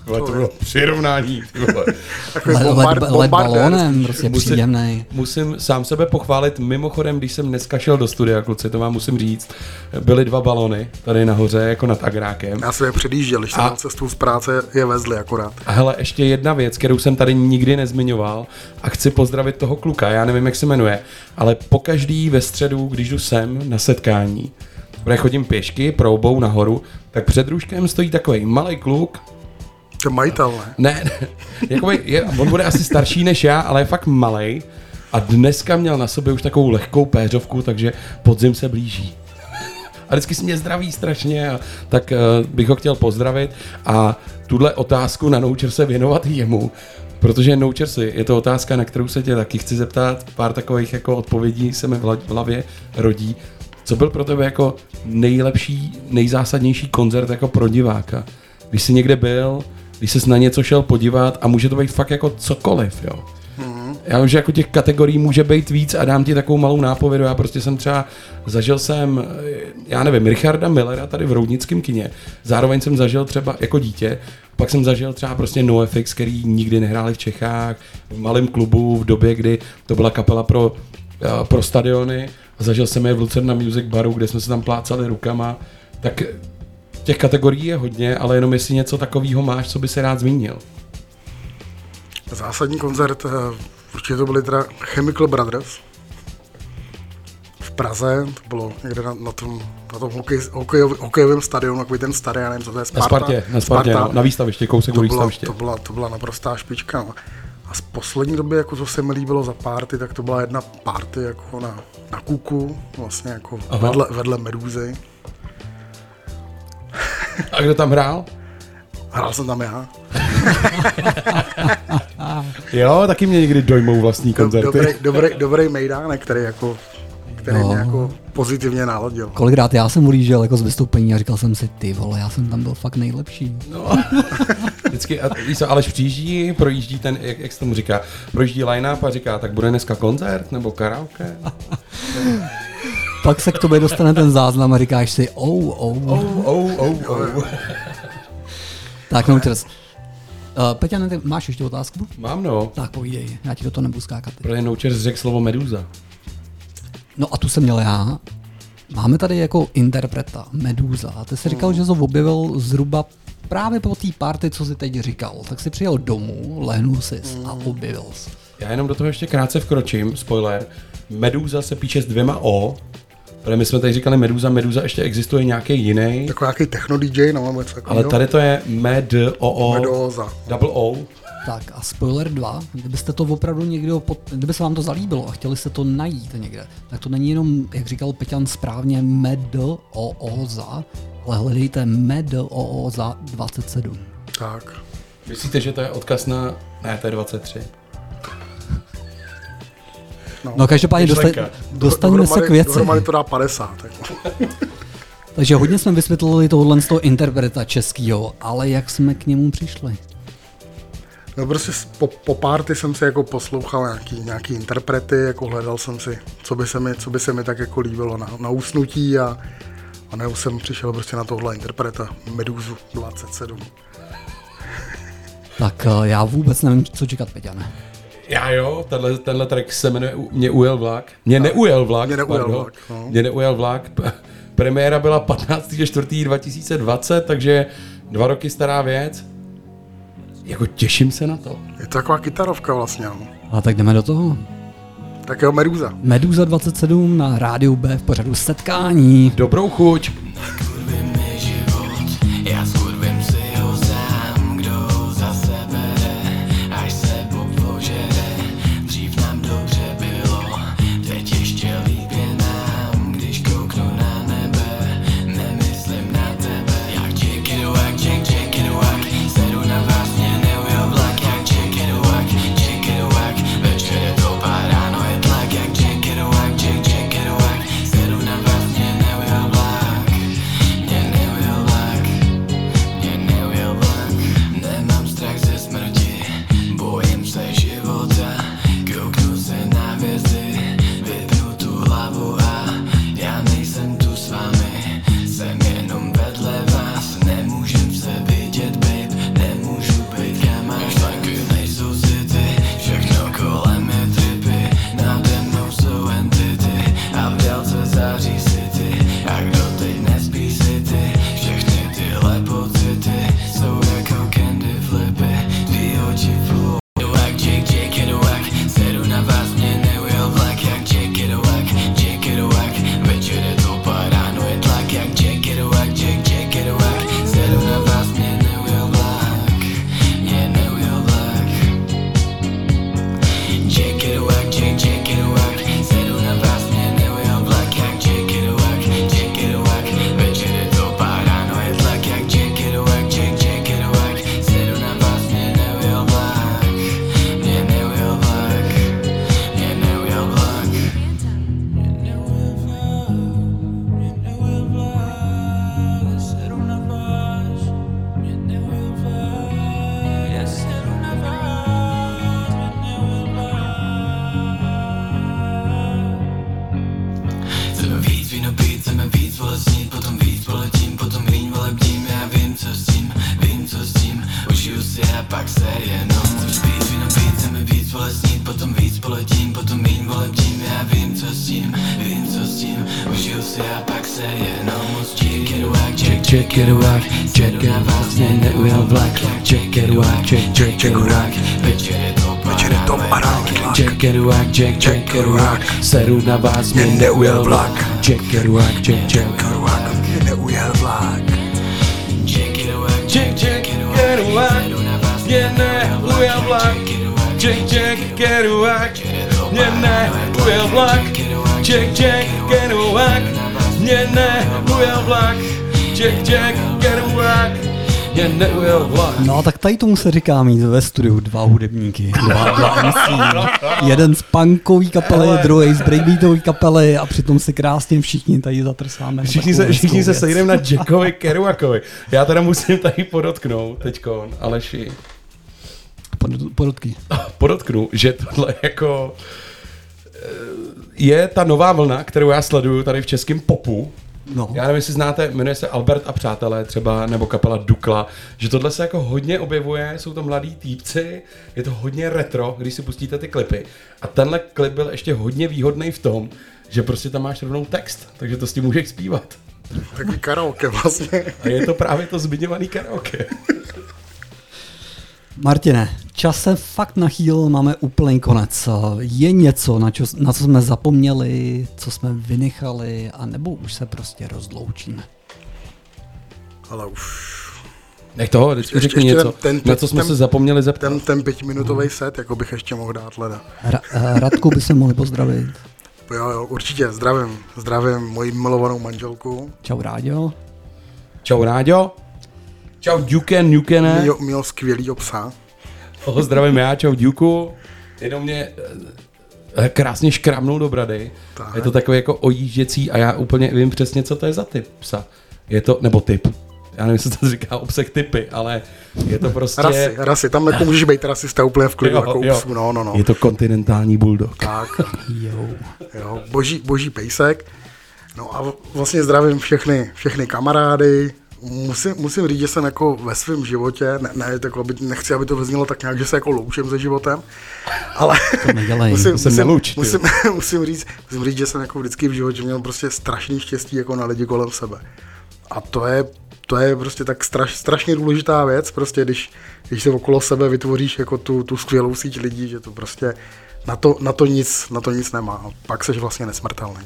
Vole, to bylo přirovnání. ty vole. Bombard, bombardér. balónem, prostě Musím- příjemný. Musím sám sebe pochválit. Mimochodem, když jsem dneska šel do studia, kluci, to vám musím říct, byly dva balony tady nahoře, jako nad agrákem. Já jsem je předjížděl, když jsem cestu z práce, je vezli akorát. A hele, ještě jedna věc, kterou jsem tady nikdy nezmiňoval a chci pozdravit toho kluka, já nevím, jak se jmenuje, ale pokaždý ve středu, když jdu sem na setkání, protože chodím pěšky proubou nahoru, tak před růžkem stojí takový malý kluk, To je majitel, ne? ne, ne jakoby je, on bude asi starší než já, ale je fakt malý a dneska měl na sobě už takovou lehkou péřovku, takže podzim se blíží. A vždycky si mě zdraví strašně, a tak uh, bych ho chtěl pozdravit a tuhle otázku na Noucher se věnovat jemu, protože Noucher si, je to otázka, na kterou se tě taky chci zeptat, pár takových jako odpovědí se mi v hlavě rodí. Co byl pro tebe jako nejlepší, nejzásadnější koncert jako pro diváka? Když jsi někde byl, když jsi na něco šel podívat a může to být fakt jako cokoliv, jo. Já vím, že jako těch kategorií může být víc a dám ti takovou malou nápovědu. Já prostě jsem třeba, zažil jsem, já nevím, Richarda Millera tady v Roudnickém kině. Zároveň jsem zažil třeba jako dítě, pak jsem zažil třeba prostě NoFX, který nikdy nehráli v Čechách, v malém klubu v době, kdy to byla kapela pro, eh, pro stadiony. A zažil jsem je v Lucerna Music Baru, kde jsme se tam plácali rukama. Tak těch kategorií je hodně, ale jenom jestli něco takového máš, co by se rád zmínil. Zásadní koncert, eh, určitě to byly teda Chemical Brothers. V Praze, to bylo někde na, na tom, na tom hokej, hokejov, hokejovém stadionu, takový ten starý, já nevím, co to je, Na Sparta. Spartě, na Spartě, no, na výstavišti, kousek to od byla, výstaviště. to, byla, to byla naprostá špička. No. A z poslední doby, jako co se mi líbilo za party, tak to byla jedna party jako na, na kuku, vlastně jako Aha. vedle, vedle Medúzy. A kdo tam hrál? Hrál jsem tam já. *laughs* Jo, taky mě někdy dojmou vlastní koncerty. Dobrý, dobrý, dobrý mejdánek, který jako, který Jo. mě jako pozitivně naladil. Kolikrát já jsem ulížel jako z vystoupení a říkal jsem si, ty vole, já jsem tam byl fakt nejlepší. No. *laughs* Vždycky, co, Aleš přijíždí, projíždí ten, jak, jak se tomu říká, projíždí line-up a říká, tak bude dneska koncert nebo karaoke? *laughs* Pak se k tobě dostane ten záznam a říkáš si, oh, oh. Oh, oh, oh, oh. Tak, no, čas. Uh, Peťa, máš ještě otázku? Mám no. Tak povídej, já ti do toho nebudu skákat. Protože Noučer řekl slovo meduza. No a tu jsem měl já. Máme tady jako interpreta Meduza. A ty jsi říkal, že jsi ho objevil zhruba právě po té party, co jsi teď říkal. Tak si přijel domů, lehnul si a objevil jsi. Já jenom do toho ještě krátce vkročím, spoiler. Meduza se píše s dvěma O, protože my jsme tady říkali Meduza, Meduza ještě existuje nějaký jiný, Jako nějaký techno DJ, no, nebo něco ale tady to je Med O O Medoza. Double O. Tak a spoiler 2, kdybyste to opravdu někdo, pod, kdyby se vám to zalíbilo a chtěli jste to najít někde, tak to není jenom, jak říkal Peťan správně, Medooza, ale hledejte Medooza 27. Tak. Myslíte, že to je odkaz na... Ne, to je 23. No každopádně dosta, Myšlenka. dostaneme se k věci. Dohromady to dá 50. Jako. *laughs* Takže hodně jsme vysvětlili tohle z toho interpreta českýho, ale jak jsme k němu přišli? No prostě po, po party jsem si jako poslouchal nějaký, nějaký interprety, jako hledal jsem si, co by se mi, co by se mi tak jako líbilo na, na usnutí a, a nebo jsem přišel prostě na tohle interpreta, Meduzu 27. Tak eh, já vůbec nevím, co čekat, Peťane. Já jo, tenhle, tenhle track se jmenuje Mě ujel vlak. Mě neujel vlak. Mě neujel pardon. vlak, no. Mě neujel vlak. Premiéra byla 15.4.2020, takže dva roky stará věc. Jako těším se na to. Je to taková kytarovka vlastně, no. A tak jdeme do toho. Tak jo, Meduza. Meduza 27 na rádiu B v pořadu setkání. Dobrou chuť. Já it wack, večer je to Večer je to a it wack, check, check it wack, sedu na vás, mě neujel vlak. Wack, check, check it wack, Mě neujel vlak. check, check, get it wack, mě neujel vlak. Check, check, get it wack, mě neujel vlak. Check, check, get it wack, mě neujel vlak. Check, check, get it wack, mě neujel vlak. No tak tady tomu se říká mít ve studiu dva hudebníky, dva, dva MC. Jeden z punkový kapely, Hele. druhý z breakbeatové kapely a přitom si krásně všichni tady zatrsáme. Všichni se, všichni se sejdeme na *laughs* Jackovi Kerouakovi. Já teda musím tady podotknout teďkon, Aleši, Pod- Podotky. podotknu, že tohle jako eh, je ta nová vlna, kterou já sleduju tady v českém popu. No. Já nevím, jestli znáte, jmenuje se Albert a přátelé třeba, nebo kapela Dukla, že tohle se jako hodně objevuje, jsou to mladí týpci, je to hodně retro, když si pustíte ty klipy. A tenhle klip byl ještě hodně výhodný v tom, že prostě tam máš rovnou text, takže to s tím můžeš zpívat. Takový karaoke vlastně. A je to právě to zmiňovaný karaoke. *laughs* Martine, čas se fakt nachýl, máme úplný konec. Je něco, na, čo, na co jsme zapomněli, co jsme vynechali, a nebo už se prostě rozloučíme? Ale už Nech toho, vždycky řekni něco, na co jsme se zapomněli zeptat. Ten, ten pětiminutový set, jako bych ještě mohl dát leda. Ra- eh, Radku by se mohli pozdravit. Jo, jo, určitě, zdravím, zdravím moji milovanou manželku. Čau Ráďo. Čau Ráďo. Čau Duken, Nukene. Měl, měl skvělý psa. Toho zdravím já, čau Duku. Jenom mě eh, krásně škrámnul do brady. Tak. Je to takový jako ojížděcí a já úplně vím přesně, co to je za typ psa. Je to, nebo typ. Já nevím, jestli to říká obsah typy, ale je to prostě... Rasy, rasy, tam jako můžeš být rasista úplně v klidu, jako u psů, no, no, no. Je to kontinentální bulldog. Tak, Jo. jo, boží, boží pejsek. No a vlastně zdravím všechny, všechny kamarády. Musím, musím říct, že jsem jako ve svém životě, ne, ne jako, aby, nechci, aby to vyznělo tak nějak, že se jako loučím se životem, ale To nedělej. musím, To se musím, nelouč, musím, *laughs* musím, říct, musím říct, že jsem jako vždycky v životě měl prostě strašný štěstí jako na lidi kolem sebe. A to je, to je prostě tak straš, strašně důležitá věc, prostě když, když se okolo sebe vytvoříš jako tu, tu skvělou síť lidí, že to prostě na to, na to nic, na to nic nemá. A pak seš vlastně nesmrtelný.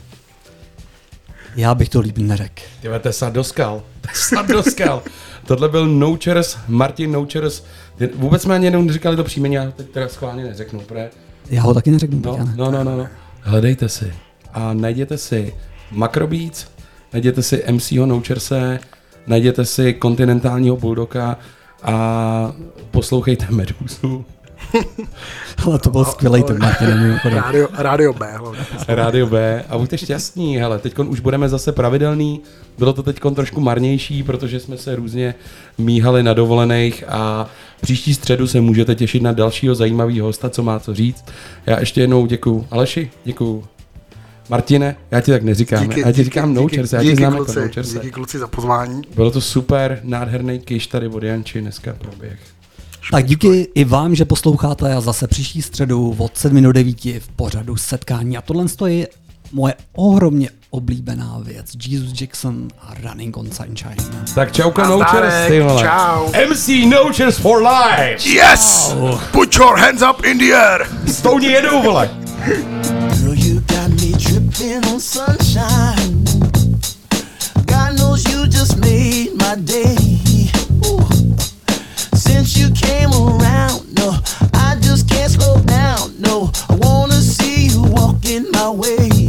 Já bych to líp neřekl. Tyhle, to je sad do skal. To je sad do skal. Tohle byl Nouchers, Martin Nouchers. Vůbec jsme ani jenom neříkali to příjmení, já teď teda schválně neřeknu, protože Já ho taky neřeknu, No, Peťane. no, no, no, no. Hledejte si a najděte si Macrobeats, najděte si MCho Noucherse, najděte si kontinentálního bulldoga a poslouchejte Medusu. Ale to byl skvělý ten Martine, mimochodem. Rádio, rádio B hlavně. Rádio B a buďte šťastní, hele, teď už budeme zase pravidelný, bylo to teď trošku marnější, protože jsme se různě míhali na dovolených a příští středu se můžete těšit na dalšího zajímavého hosta, co má co říct. Já ještě jednou děkuju. Aleši, děkuju. Martine, já ti tak neříkám, já ti říkám Nouchers, já ti díky, znám jako kluci, Noucherse. díky kluci za pozvání. Bylo to super, nádherný kiš tady od Janči dneska proběh. Tak díky i vám, že posloucháte a zase příští středu od 7 do 9 v pořadu setkání. A tohle je moje ohromně oblíbená věc. Jesus Jackson a Running on Sunshine. Tak čauka Nouchers, ty vole. čau. MC Nouchers for life! Yes! Put your hands up in the air! Stouni jedou, vole! Girl, you got me dripping on sunshine. God knows you just made my day. since you came around. No, I just can't slow down. No, I wanna see you my way.